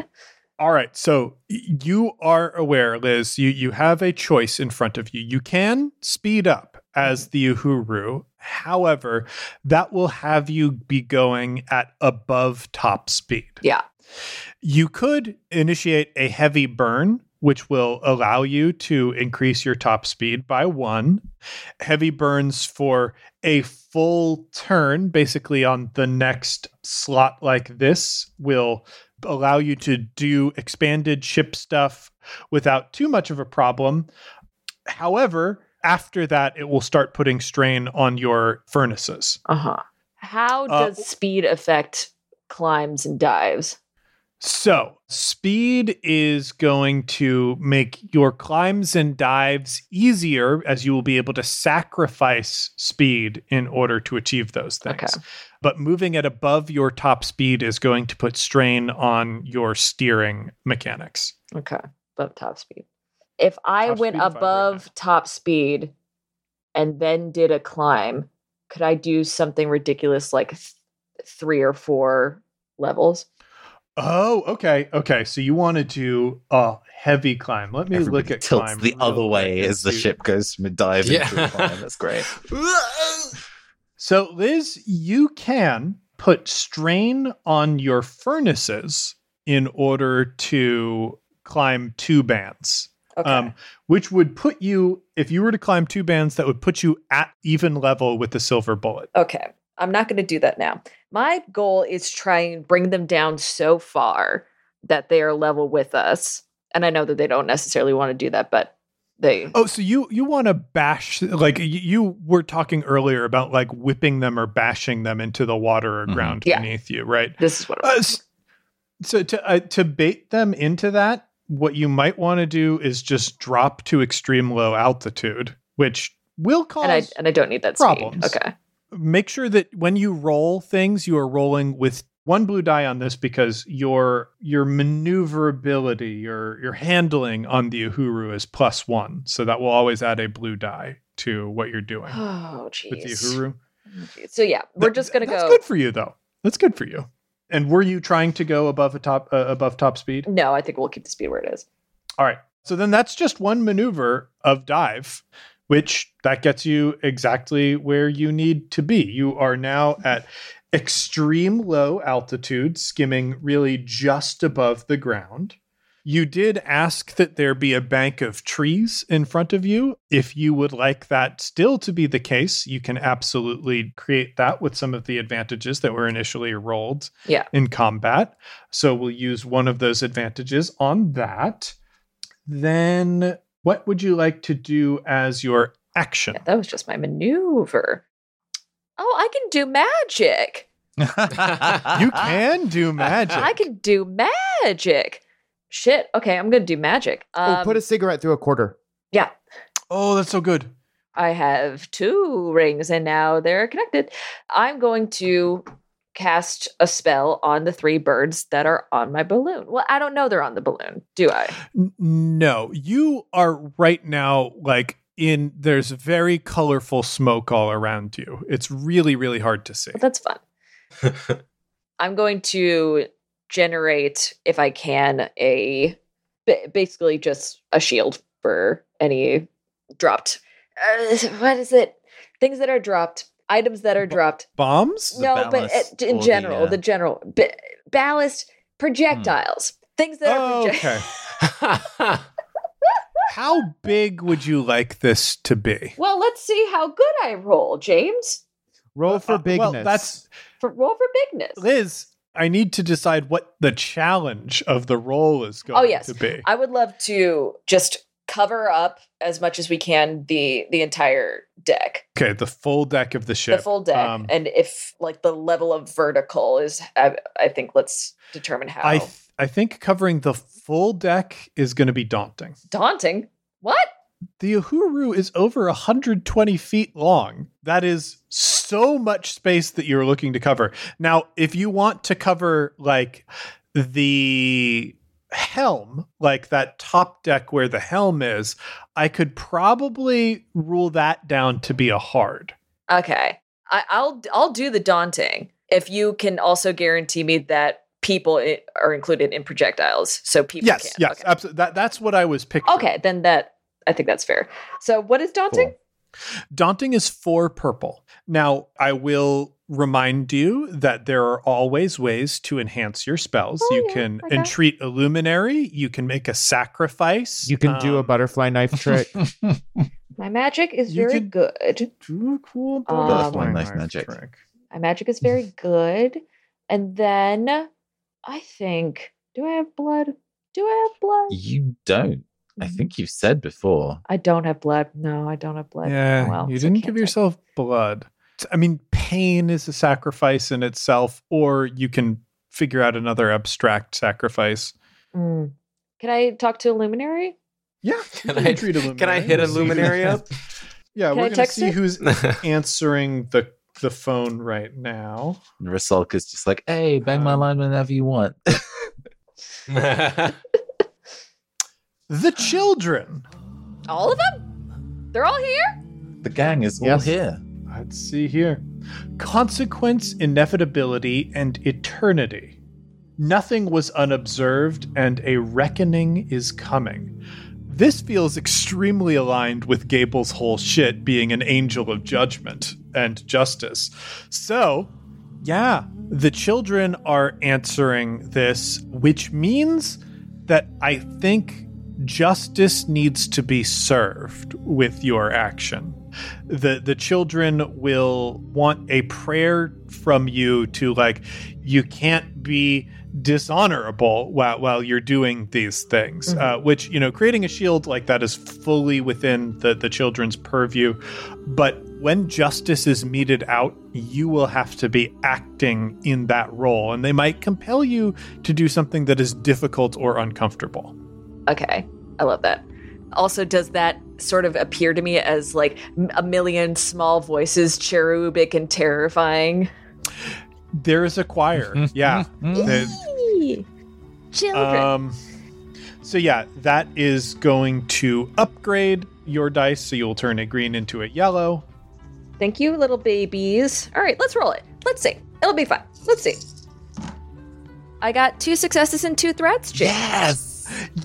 All right. So you are aware, Liz, you, you have a choice in front of you. You can speed up as the Uhuru. However, that will have you be going at above top speed. Yeah. You could initiate a heavy burn, which will allow you to increase your top speed by one. Heavy burns for a full turn, basically on the next slot like this, will allow you to do expanded ship stuff without too much of a problem. However, after that, it will start putting strain on your furnaces. Uh huh. How Uh, does speed affect climbs and dives? So, speed is going to make your climbs and dives easier as you will be able to sacrifice speed in order to achieve those things. Okay. But moving at above your top speed is going to put strain on your steering mechanics. Okay. Above top speed. If I Top went five right above top speed and then did a climb, could I do something ridiculous like th- three or four levels? Oh, okay. Okay. So you want to do a heavy climb. Let me Everybody look at tilts climb the other way as the ship goes from a dive into Yeah. a climb. That's great. So, Liz, you can put strain on your furnaces in order to climb two bands, Okay. um, which would put you, if you were to climb two bands, that would put you at even level with the silver bullet. Okay. I'm not going to do that now. My goal is try and bring them down so far that they are level with us. And I know that they don't necessarily want to do that, but they. Oh, so you you want to bash like you were talking earlier about like whipping them or bashing them into the water or Mhm. ground Yeah. beneath you, right? This is what Uh, I'm. s- so to uh, to bait them into that, what you might want to do is just drop to extreme low altitude, which will cause. and I and I don't need that problems. speed. Okay. Make sure that when you roll things, you are rolling with one blue die on this because your your maneuverability, your your handling on the Uhuru is plus one, so that will always add a blue die to what you're doing Oh, with the jeez. Uhuru. So yeah, we're That- just gonna that's go. That's good for you though. That's good for you. And were you trying to go above a top uh, above top speed? No, I think we'll keep the speed where it is. All right. So then that's just one maneuver of dive, which that gets you exactly where you need to be. You are now at extreme low altitude, skimming really just above the ground. You did ask that there be a bank of trees in front of you. If you would like that still to be the case, you can absolutely create that with some of the advantages that were initially rolled Yeah. in combat. So we'll use one of those advantages on that. Then, what would you like to do as your action? Yeah, that was just my maneuver. Oh, I can do magic. You can do magic. I can do magic. Shit. Okay, I'm gonna do magic. Um, oh, put a cigarette through a quarter. yeah. Oh, that's so good. I have two rings and now they're connected. I'm going to cast a spell on the three birds that are on my balloon. Well, I don't know they're on the balloon, do I? no, you are right now like in there's very colorful smoke all around you. It's really really hard to see. Well, that's fun. I'm going to generate, if I can, a basically just a shield for any dropped. Uh, what is it? Things that are dropped, items that are Ba- dropped. Bombs? The no, but ballast uh, in or the, general, uh, the, general ba- ballast projectiles, things that are Oh, project- okay. How big would you like this to be? Well, let's see how good I roll, James. Roll for Uh, bigness. Well, that's For roll for bigness. Liz. I need to decide what the challenge of the role is going Oh, yes. to be. I would love to just cover up as much as we can the the entire deck. Okay, the full deck of the ship. the full deck Um, and if like the level of vertical is I, I think let's determine how I th- I think covering the full deck is going to be daunting. daunting what The Uhuru is over 120 feet long. That is so much space that you're looking to cover. Now, if you want to cover like the helm, like that top deck where the helm is, I could probably rule that down to be a hard. okay I, i'll i'll do the daunting if you can also guarantee me that people are included in projectiles so people yes, can yes, okay. absolutely. That that's what I was picking. okay then that i think that's fair so what is daunting Daunting is four purple. Now, I will remind you that there are always ways to enhance your spells. Oh, you yeah, can okay. entreat a luminary, you can make a sacrifice. you can do a um, butterfly knife trick. my magic is You very good do a cool Um, butterfly Nice knife magic. trick. my magic is very good and then i think do i have blood do i have blood you don't. I Mhm. think you've said before. I don't have blood. No, I don't have blood. Yeah, well, you so didn't can't give check. yourself blood. I mean, pain is a sacrifice in itself, or you can figure out another abstract sacrifice. Mm. Can I talk to a luminary? Yeah, Can I- treat a luminary? Can I hit a luminary up? Yeah, Can we're I gonna see it? who's answering the the phone right now. And Rasulka's just like, hey, bang my Um, line whenever you want. The children. All of them? They're all here? the gang is all here. Let's see here. Consequence, inevitability, and eternity. Nothing was unobserved, and a reckoning is coming. This feels extremely aligned with Gable's whole shit being an angel of judgment and justice. So, yeah, the children are answering this, which means that I think justice needs to be served with your action. The the children will want a prayer from you to like you can't be dishonorable while while you're doing these things. Uh, which you know, creating a shield like that is fully within the the children's purview. But when justice is meted out, you will have to be acting in that role, and they might compel you to do something that is difficult or uncomfortable. Okay. I love that. Also, does that sort of appear to me as like a million small voices, cherubic and terrifying? There is a choir, yeah. The- Yay! Children. Um, so yeah, that is going to upgrade your dice, so you'll turn a green into a yellow. Thank you, little babies. All right, let's roll it. Let's see. It'll be fun. Let's see. I got two successes and two threats, Jake. Yes.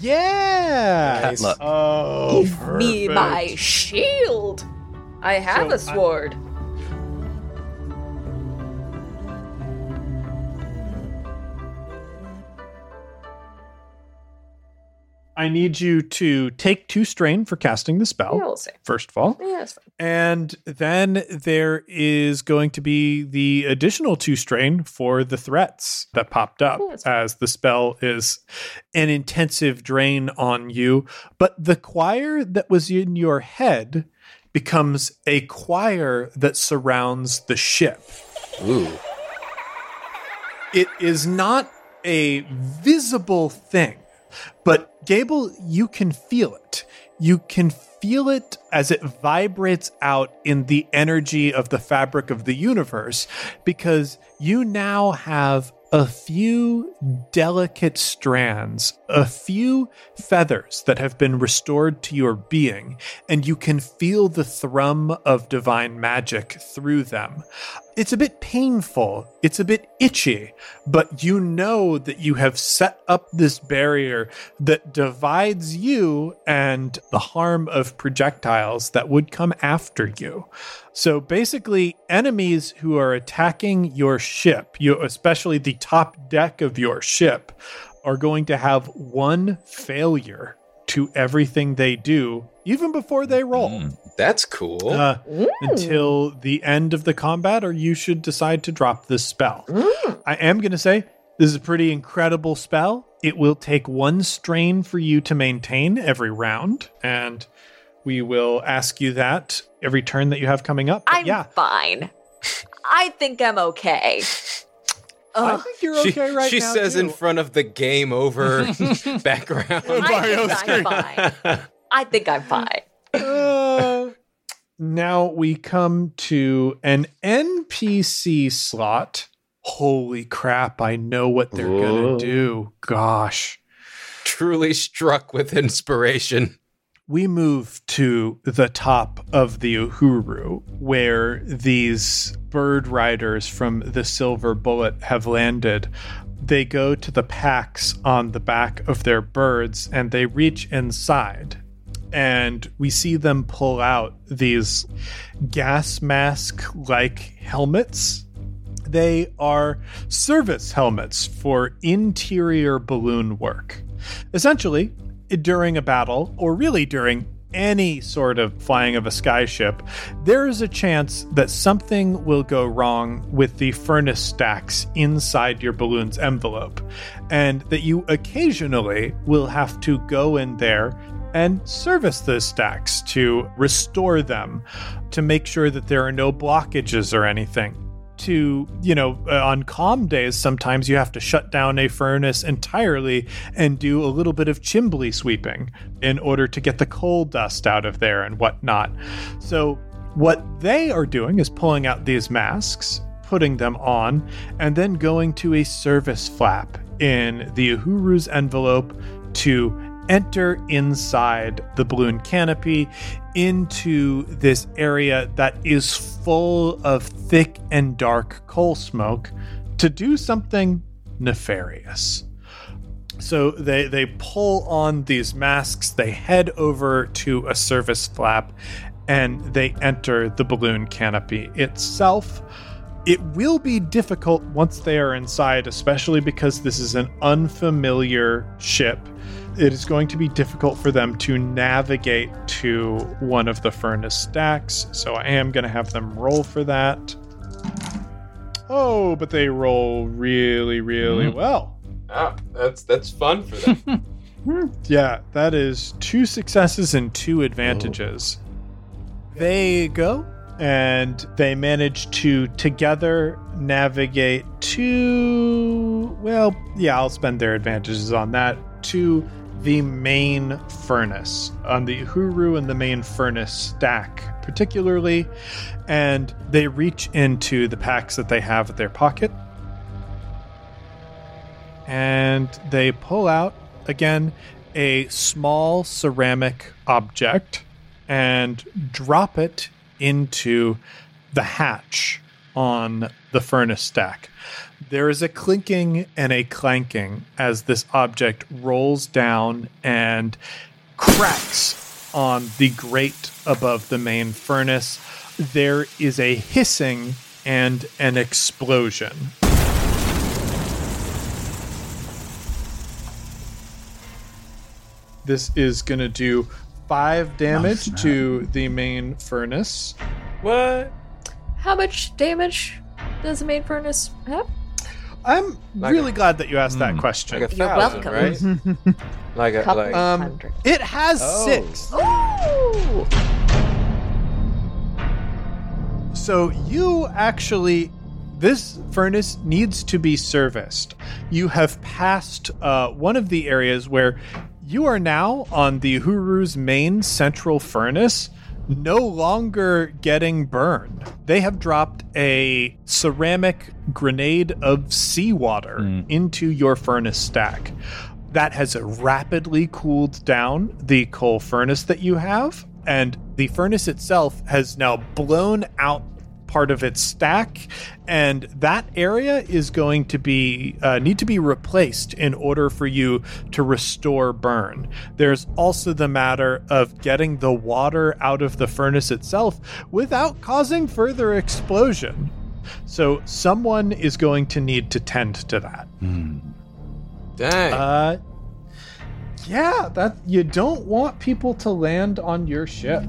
Yeah. Nice. Look. Oh, Give me my shield. I have So a sword. I need you to take two strain for casting the spell. yeah, we'll see. First of all, Yeah, that's fine. And then there is going to be the additional two strain for the threats that popped up that's fine. as the spell is an intensive drain on you. But the choir that was in your head becomes a choir that surrounds the ship. Ooh. It is not a visible thing, but Gable, you can feel it. You can feel it as it vibrates out in the energy of the fabric of the universe because you now have a few delicate strands, a few feathers that have been restored to your being, and you can feel the thrum of divine magic through them. It's a bit painful, it's a bit itchy, but you know that you have set up this barrier that divides you and the harm of projectiles that would come after you. So basically, enemies who are attacking your ship, you especially the top deck of your ship, are going to have one failure to everything they do, even before they roll Mm. That's cool. uh, Mm. until the end of the combat, or you should decide to drop this spell. Mm. I am going to say this is a pretty incredible spell. It will take one strain for you to maintain every round, and we will ask you that every turn that you have coming up. But I'm yeah, fine. I think I'm okay. I think you're she okay right she now. says too. in front of the game over background. I think I'm fine. I think I'm fine. Uh, now we come to an NPC slot. Holy crap, I know what they're Whoa. going to do. Gosh. Truly struck with inspiration. We move to the top of the Uhuru, where these bird riders from the Silver Bullet have landed. They go to the packs on the back of their birds and they reach inside. And we see them pull out these gas mask like helmets. They are service helmets for interior balloon work. Essentially, during a battle, or really during any sort of flying of a skyship, there is a chance that something will go wrong with the furnace stacks inside your balloon's envelope, and that you occasionally will have to go in there and service those stacks to restore them to make sure that there are no blockages or anything. To, you know, uh, on calm days, sometimes you have to shut down a furnace entirely and do a little bit of chimbley sweeping in order to get the coal dust out of there and whatnot. So, what they are doing is pulling out these masks, putting them on, and then going to a service flap in the Uhuru's envelope to enter inside the balloon canopy into this area that is full of thick and dark coal smoke to do something nefarious. So they they pull on these masks, they head over to a service flap and they enter the balloon canopy itself. It will be difficult once they are inside, especially because this is an unfamiliar ship it is going to be difficult for them to navigate to one of the furnace stacks. So I am going to have them roll for that. Oh, but they roll really, really Mm. well. Ah, that's that's fun for them. Yeah, that is two successes and two advantages. They go and they manage to together navigate to, well, yeah, I'll spend their advantages on that, to the main furnace, on the Uhuru and the main furnace stack, particularly. And they reach into the packs that they have at their pocket and they pull out again a small ceramic object and drop it into the hatch on the furnace stack. There is a clinking and a clanking as this object rolls down and cracks on the grate above the main furnace. There is a hissing and an explosion. This is going to do five damage to the main furnace. what? How much damage does the main furnace have? I'm Like really glad that you asked that Hmm. question. Like a You're thousand, welcome. right? like a Couple like. Um, hundred. it has Oh. six. Ooh! So you actually, this furnace needs to be serviced. You have passed uh, one of the areas where you are now on the Uhuru's main central furnace, no longer getting burned. They have dropped a ceramic grenade of seawater Mm. into your furnace stack. That has rapidly cooled down the coal furnace that you have, and the furnace itself has now blown out part of its stack and that area is going to be uh, need to be replaced in order for you to restore burn. There's also the matter of getting the water out of the furnace itself without causing further explosion. So someone is going to need to tend to that. Dang. uh yeah that you don't want people to land on your ship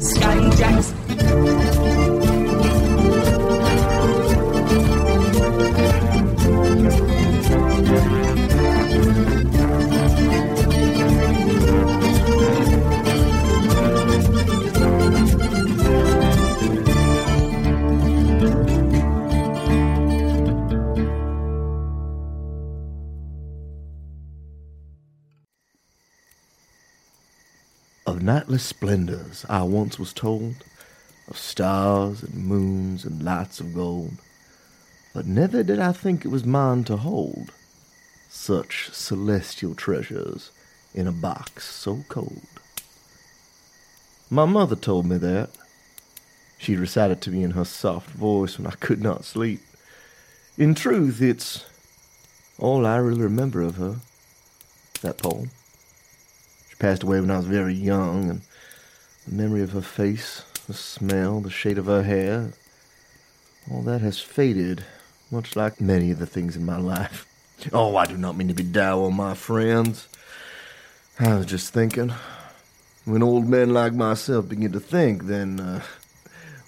Scotty nightless splendors I once was told, of stars and moons and lights of gold, but never did I think it was mine to hold such celestial treasures in a box so cold. My mother told me that. She recited to me in her soft voice when I could not sleep. In truth, it's all I really remember of her, that poem. Passed away when I was very young, and the memory of her face, the smell, the shade of her hair, all that has faded, much like many of the things in my life. Oh, I do not mean to be dour, my friends. I was just thinking, when old men like myself begin to think, then uh,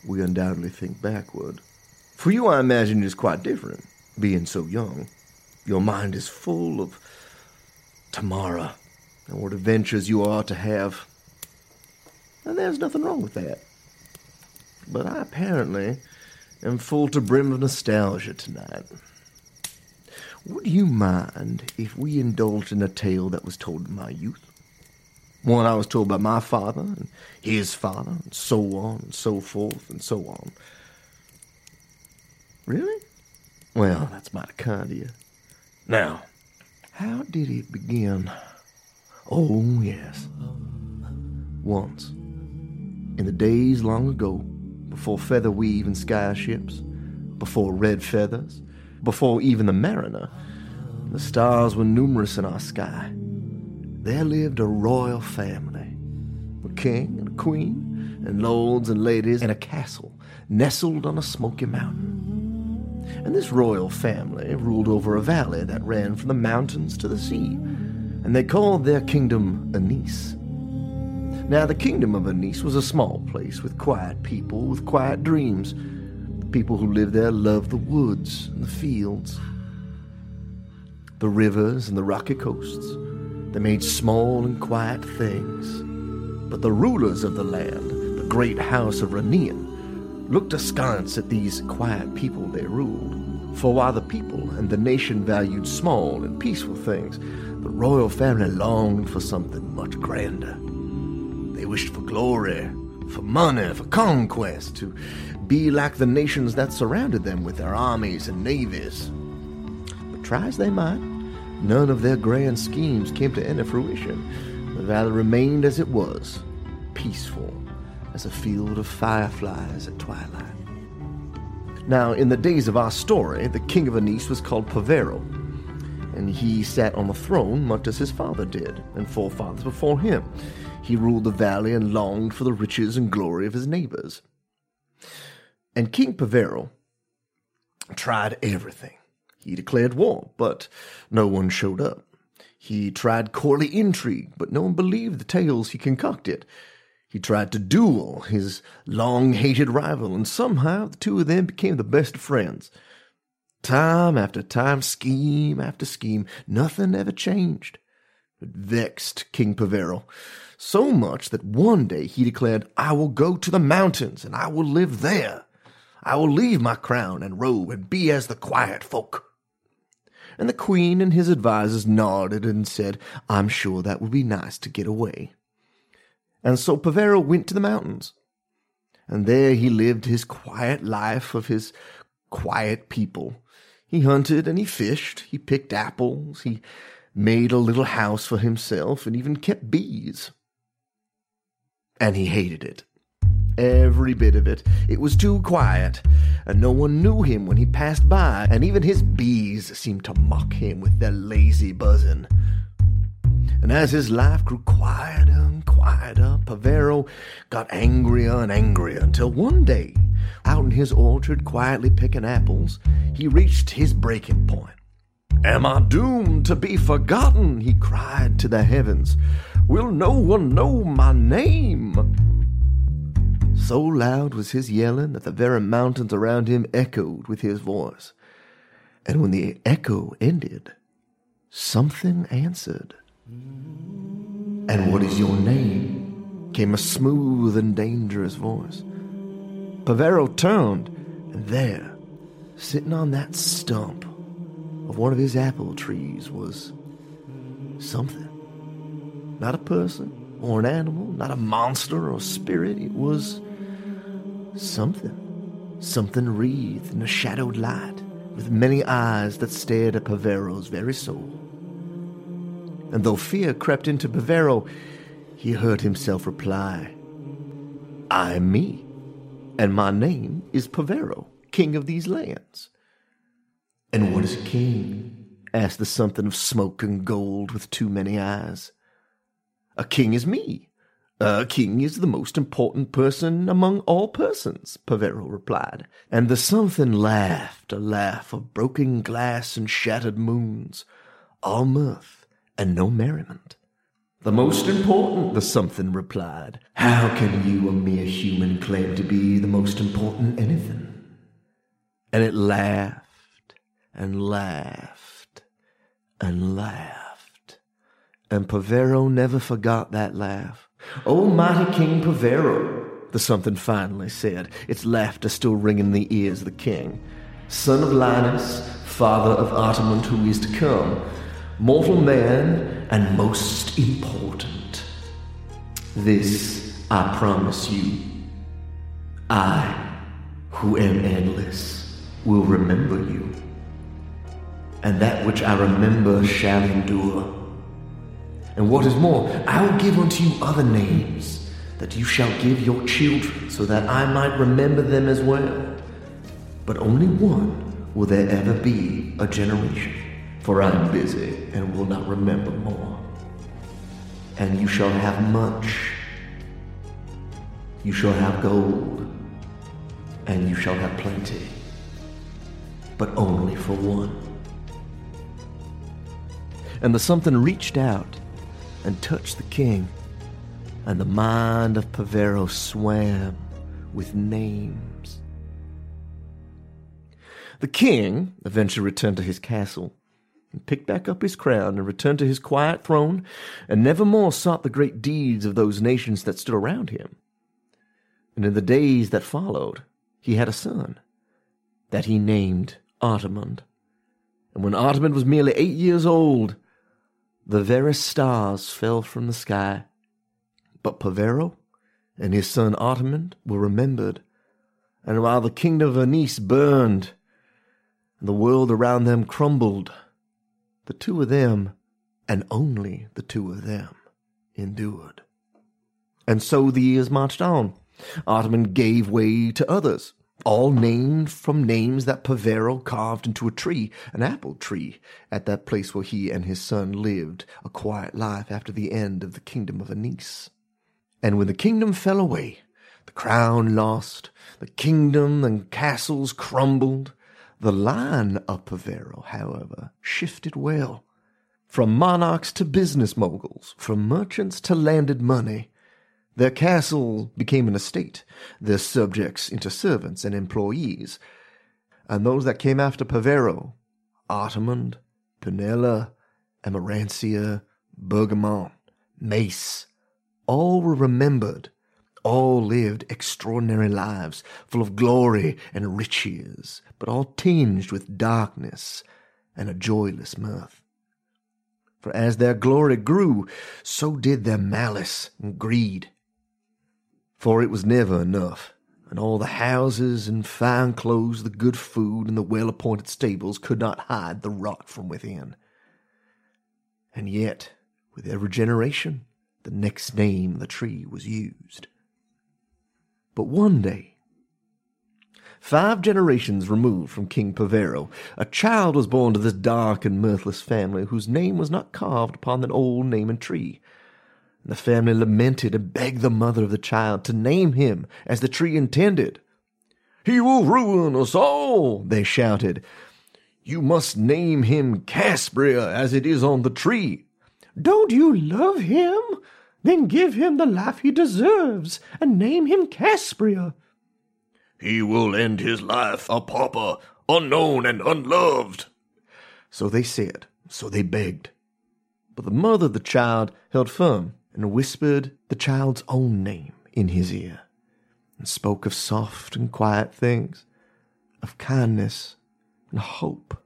we undoubtedly think backward. For you, I imagine, it is quite different, being so young. Your mind is full of tomorrow and what adventures you are to have. and there's nothing wrong with that. But I apparently am full to brim of nostalgia tonight. Would you mind if we indulged in a tale that was told in my youth? One I was told by my father and his father, and so on and so forth and so on. Really? Well, that's mighty kind of you. Now, how did it begin? Oh, yes. Once, in the days long ago, before feather weave and sky ships, before red feathers, before even the mariner, the stars were numerous in our sky. There lived a royal family, a king and a queen, and lords and ladies in a castle nestled on a smoky mountain. And this royal family ruled over a valley that ran from the mountains to the sea, and they called their kingdom Anise. Now, the kingdom of Anise was a small place with quiet people with quiet dreams. The people who lived there loved the woods and the fields, the rivers and the rocky coasts. They made small and quiet things. But the rulers of the land, the great house of Ranian, looked askance at these quiet people they ruled. For while the people and the nation valued small and peaceful things, the royal family longed for something much grander. They wished for glory, for money, for conquest, to be like the nations that surrounded them with their armies and navies. But try as they might, none of their grand schemes came to any fruition. The valley remained as it was, peaceful as a field of fireflies at twilight. Now, in the days of our story, the king of Anise was called Pavero, and he sat on the throne much as his father did, and forefathers before him. He ruled the valley and longed for the riches and glory of his neighbors. And King Pavero tried everything. He declared war, but no one showed up. He tried courtly intrigue, but no one believed the tales he concocted. He tried to duel his long hated rival, and somehow the two of them became the best of friends. Time after time, scheme after scheme, nothing ever changed. It vexed King Pavero so much that one day he declared, I will go to the mountains and I will live there. I will leave my crown and robe and be as the quiet folk. And the queen and his advisers nodded and said, I'm sure that would be nice to get away. And so Pavero went to the mountains. And there he lived his quiet life of his quiet people. He hunted and he fished, he picked apples, he made a little house for himself, and even kept bees. And he hated it. Every bit of it. It was too quiet, and no one knew him when he passed by, and even his bees seemed to mock him with their lazy buzzing. And as his life grew quieter and quieter, Pavero got angrier and angrier until one day, out in his orchard quietly picking apples, he reached his breaking point. Am I doomed to be forgotten? he cried to the heavens. Will no one know my name? So loud was his yelling that the very mountains around him echoed with his voice. And when the echo ended, something answered. And what is your name? came a smooth and dangerous voice. Pavero turned, and there, sitting on that stump of one of his apple trees, was something. Not a person or an animal, not a monster or a spirit. It was something. Something wreathed in a shadowed light, with many eyes that stared at Pavero's very soul. And though fear crept into Pavero, he heard himself reply, I am me, and my name is Pavero, king of these lands. And what is a king? asked the something of smoke and gold with too many eyes. A king is me. A king is the most important person among all persons, Pavero replied. And the something laughed a laugh of broken glass and shattered moons, all mirth and no merriment. The most important, the something replied. How can you, a mere human, claim to be the most important anything? And it laughed and laughed and laughed. And Pavero never forgot that laugh, O mighty King Pavero, the something finally said, its laughter still ringing the ears of the king. Son of Linus, father of Artemund who is to come, mortal man and most important. This I promise you. I, who am endless, will remember you. And that which I remember shall endure. And what is more, I will give unto you other names that you shall give your children, so that I might remember them as well. But only one will there ever be a generation, for I am busy and will not remember more. And you shall have much. You shall have gold, and you shall have plenty, but only for one. And the something reached out and touched the king, and the mind of Pavero swam with names. The king eventually returned to his castle, and picked back up his crown, and returned to his quiet throne, and never more sought the great deeds of those nations that stood around him. And in the days that followed, he had a son, that he named Artemund. And when Artemund was merely eight years old, the very stars fell from the sky. But Pavero and his son Artemund were remembered, and while the kingdom of Venice burned and the world around them crumbled, the two of them, and only the two of them, endured. And so the years marched on. Artemund gave way to others, all named from names that Pavero carved into a tree, an apple tree, at that place where he and his son lived a quiet life after the end of the kingdom of Anis. And when the kingdom fell away, the crown lost, the kingdom and castles crumbled, the line of Pavero, however, shifted well. From monarchs to business moguls, from merchants to landed money, their castle became an estate, their subjects into servants and employees. And those that came after Pavero, Artemund, Penella, Amarancia, Bergamont, Mace, all were remembered. All lived extraordinary lives, full of glory and riches, but all tinged with darkness and a joyless mirth. For as their glory grew, so did their malice and greed. For it was never enough, and all the houses and fine clothes, the good food, and the well appointed stables could not hide the rot from within. And yet, with every generation, the next name the tree was used. But one day, five generations removed from King Pavero, a child was born to this dark and mirthless family whose name was not carved upon that old name and tree. The family lamented and begged the mother of the child to name him as the tree intended. He will ruin us all, they shouted. You must name him Caspria as it is on the tree. Don't you love him? Then give him the life he deserves and name him Caspria. He will end his life a pauper, unknown and unloved. So they said, so they begged. But the mother of the child held firm and whispered the child's own name in his ear, and spoke of soft and quiet things, of kindness and hope,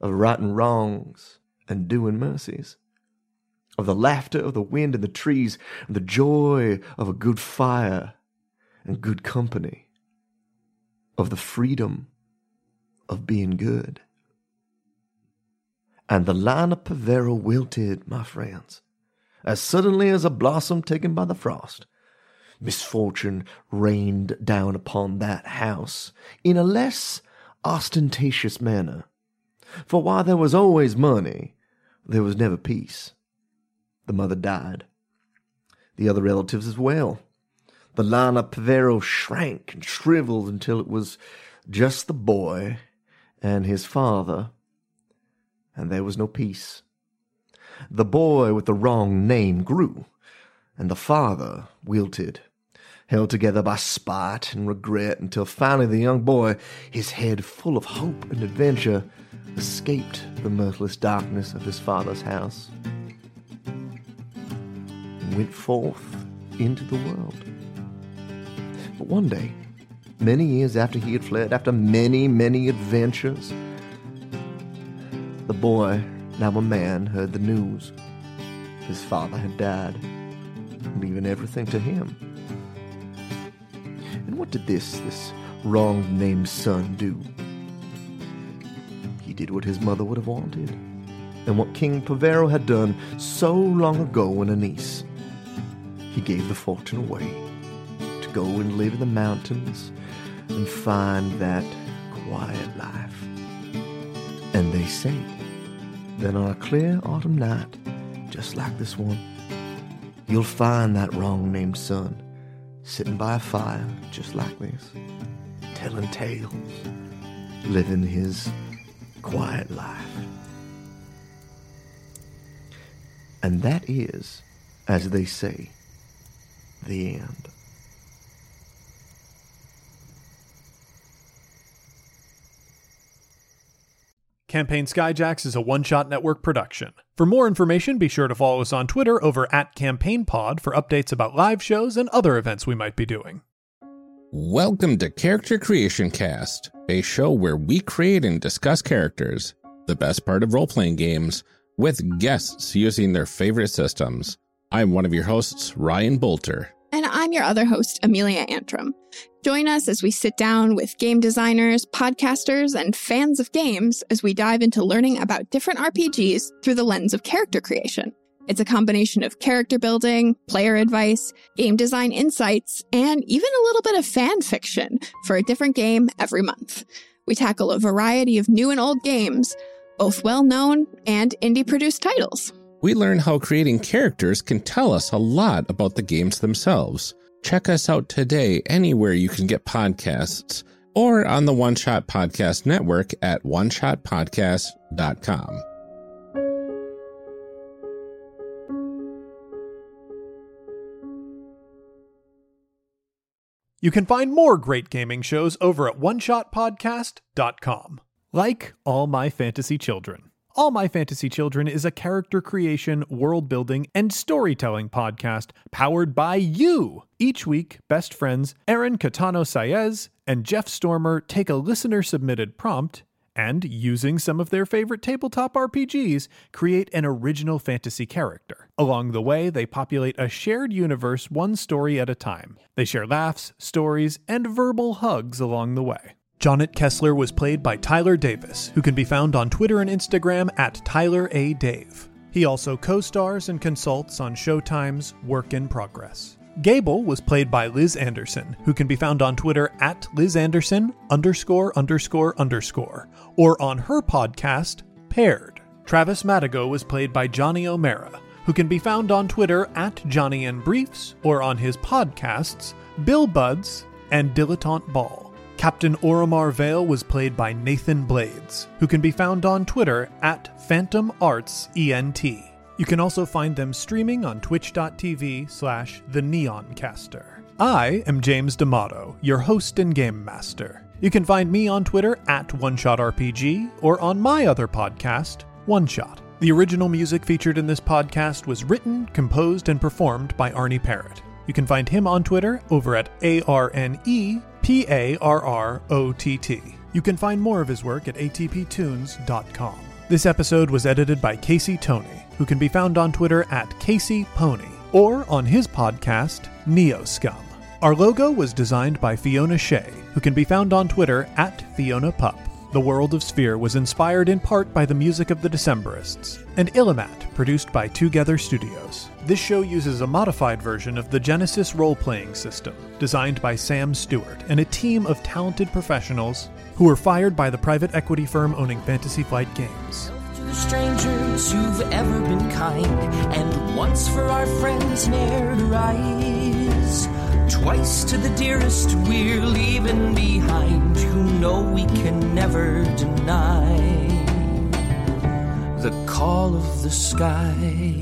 of righting wrongs and doing mercies of the laughter of the wind and the trees, and the joy of a good fire and good company, of the freedom of being good. And the line of Pavero wilted, my friends, as suddenly as a blossom taken by the frost. Misfortune rained down upon that house in a less ostentatious manner. For while there was always money, there was never peace. The mother died. The other relatives as well. The of Pavero shrank and shriveled until it was just the boy and his father, and there was no peace. The boy with the wrong name grew, and the father wilted, held together by spite and regret until finally the young boy, his head full of hope and adventure, escaped the mirthless darkness of his father's house and went forth into the world. But one day, many years after he had fled, after many, many adventures, the boy, now a man, heard the news. His father had died, leaving everything to him. And what did this, this wrong named son do? He did what his mother would have wanted, and what King Pavero had done so long ago in Anise. He gave the fortune away go and live in the mountains and find that quiet life. And they say that on a clear autumn night, just like this one, you'll find that wrong named son sitting by a fire just like this, telling tales, living his quiet life. And that is, as they say, the end. Campaign Skyjacks is a one shot network production. For more information, be sure to follow us on Twitter over at CampaignPod for updates about live shows and other events we might be doing. Welcome to Character Creation Cast, a show where we create and discuss characters, the best part of role playing games, with guests using their favorite systems. I'm one of your hosts, Ryan Boelter. And I'm your other host, Amelia Antrim. Join us as we sit down with game designers, podcasters, and fans of games as we dive into learning about different RPGs through the lens of character creation. It's a combination of character building, player advice, game design insights, and even a little bit of fan fiction for a different game every month. We tackle a variety of new and old games, both well known and indie produced titles. We learn how creating characters can tell us a lot about the games themselves. Check us out today anywhere you can get podcasts or on the One Shot Podcast Network at oneshotpodcast.com. You can find more great gaming shows over at oneshotpodcast.com. Like All My Fantasy Children. All My Fantasy Children is a character creation, world building, and storytelling podcast powered by you. Each week, best friends Aaron Catano Saez and Jeff Stormer take a listener submitted prompt and, using some of their favorite tabletop RPGs, create an original fantasy character. Along the way, they populate a shared universe one story at a time. They share laughs, stories, and verbal hugs along the way. Jonet Kessler was played by Tyler Davis, who can be found on Twitter and Instagram at Tyler A. Dave. He also co stars and consults on Showtime's Work in Progress. Gable was played by Liz Anderson, who can be found on Twitter at Liz Anderson underscore underscore underscore, or on her podcast, Paired. Travis Madigo was played by Johnny O'Mara, who can be found on Twitter at Johnny and Briefs, or on his podcasts, Bill Buds and Dilettante Ball. Captain Oromar Vale was played by Nathan Blades, who can be found on Twitter at Phantom Arts ENT. You can also find them streaming on twitch.tv slash the Neoncaster. I am James D'Amato, your host and game master. You can find me on Twitter at OneShotRPG or on my other podcast, One Shot. The original music featured in this podcast was written, composed, and performed by Arne Parrott. You can find him on Twitter over at A R N E P A R R O T T. You can find more of his work at atptunes.com. This episode was edited by Casey Tony, who can be found on Twitter at Casey Pony or on his podcast, Neo Scum. Our logo was designed by Fiona Shea, who can be found on Twitter at Fiona Pup. The World of Sphere was inspired in part by the music of the Decemberists, and Illimat, produced by Twogether Studios. This show uses a modified version of the Genesys role playing system, designed by Sam Stewart and a team of talented professionals who were fired by the private equity firm owning Fantasy Flight Games. To the strangers who've ever been kind, and once for our friends ne'er to rise. Twice to the dearest we're leaving behind, who know we can never deny the call of the sky.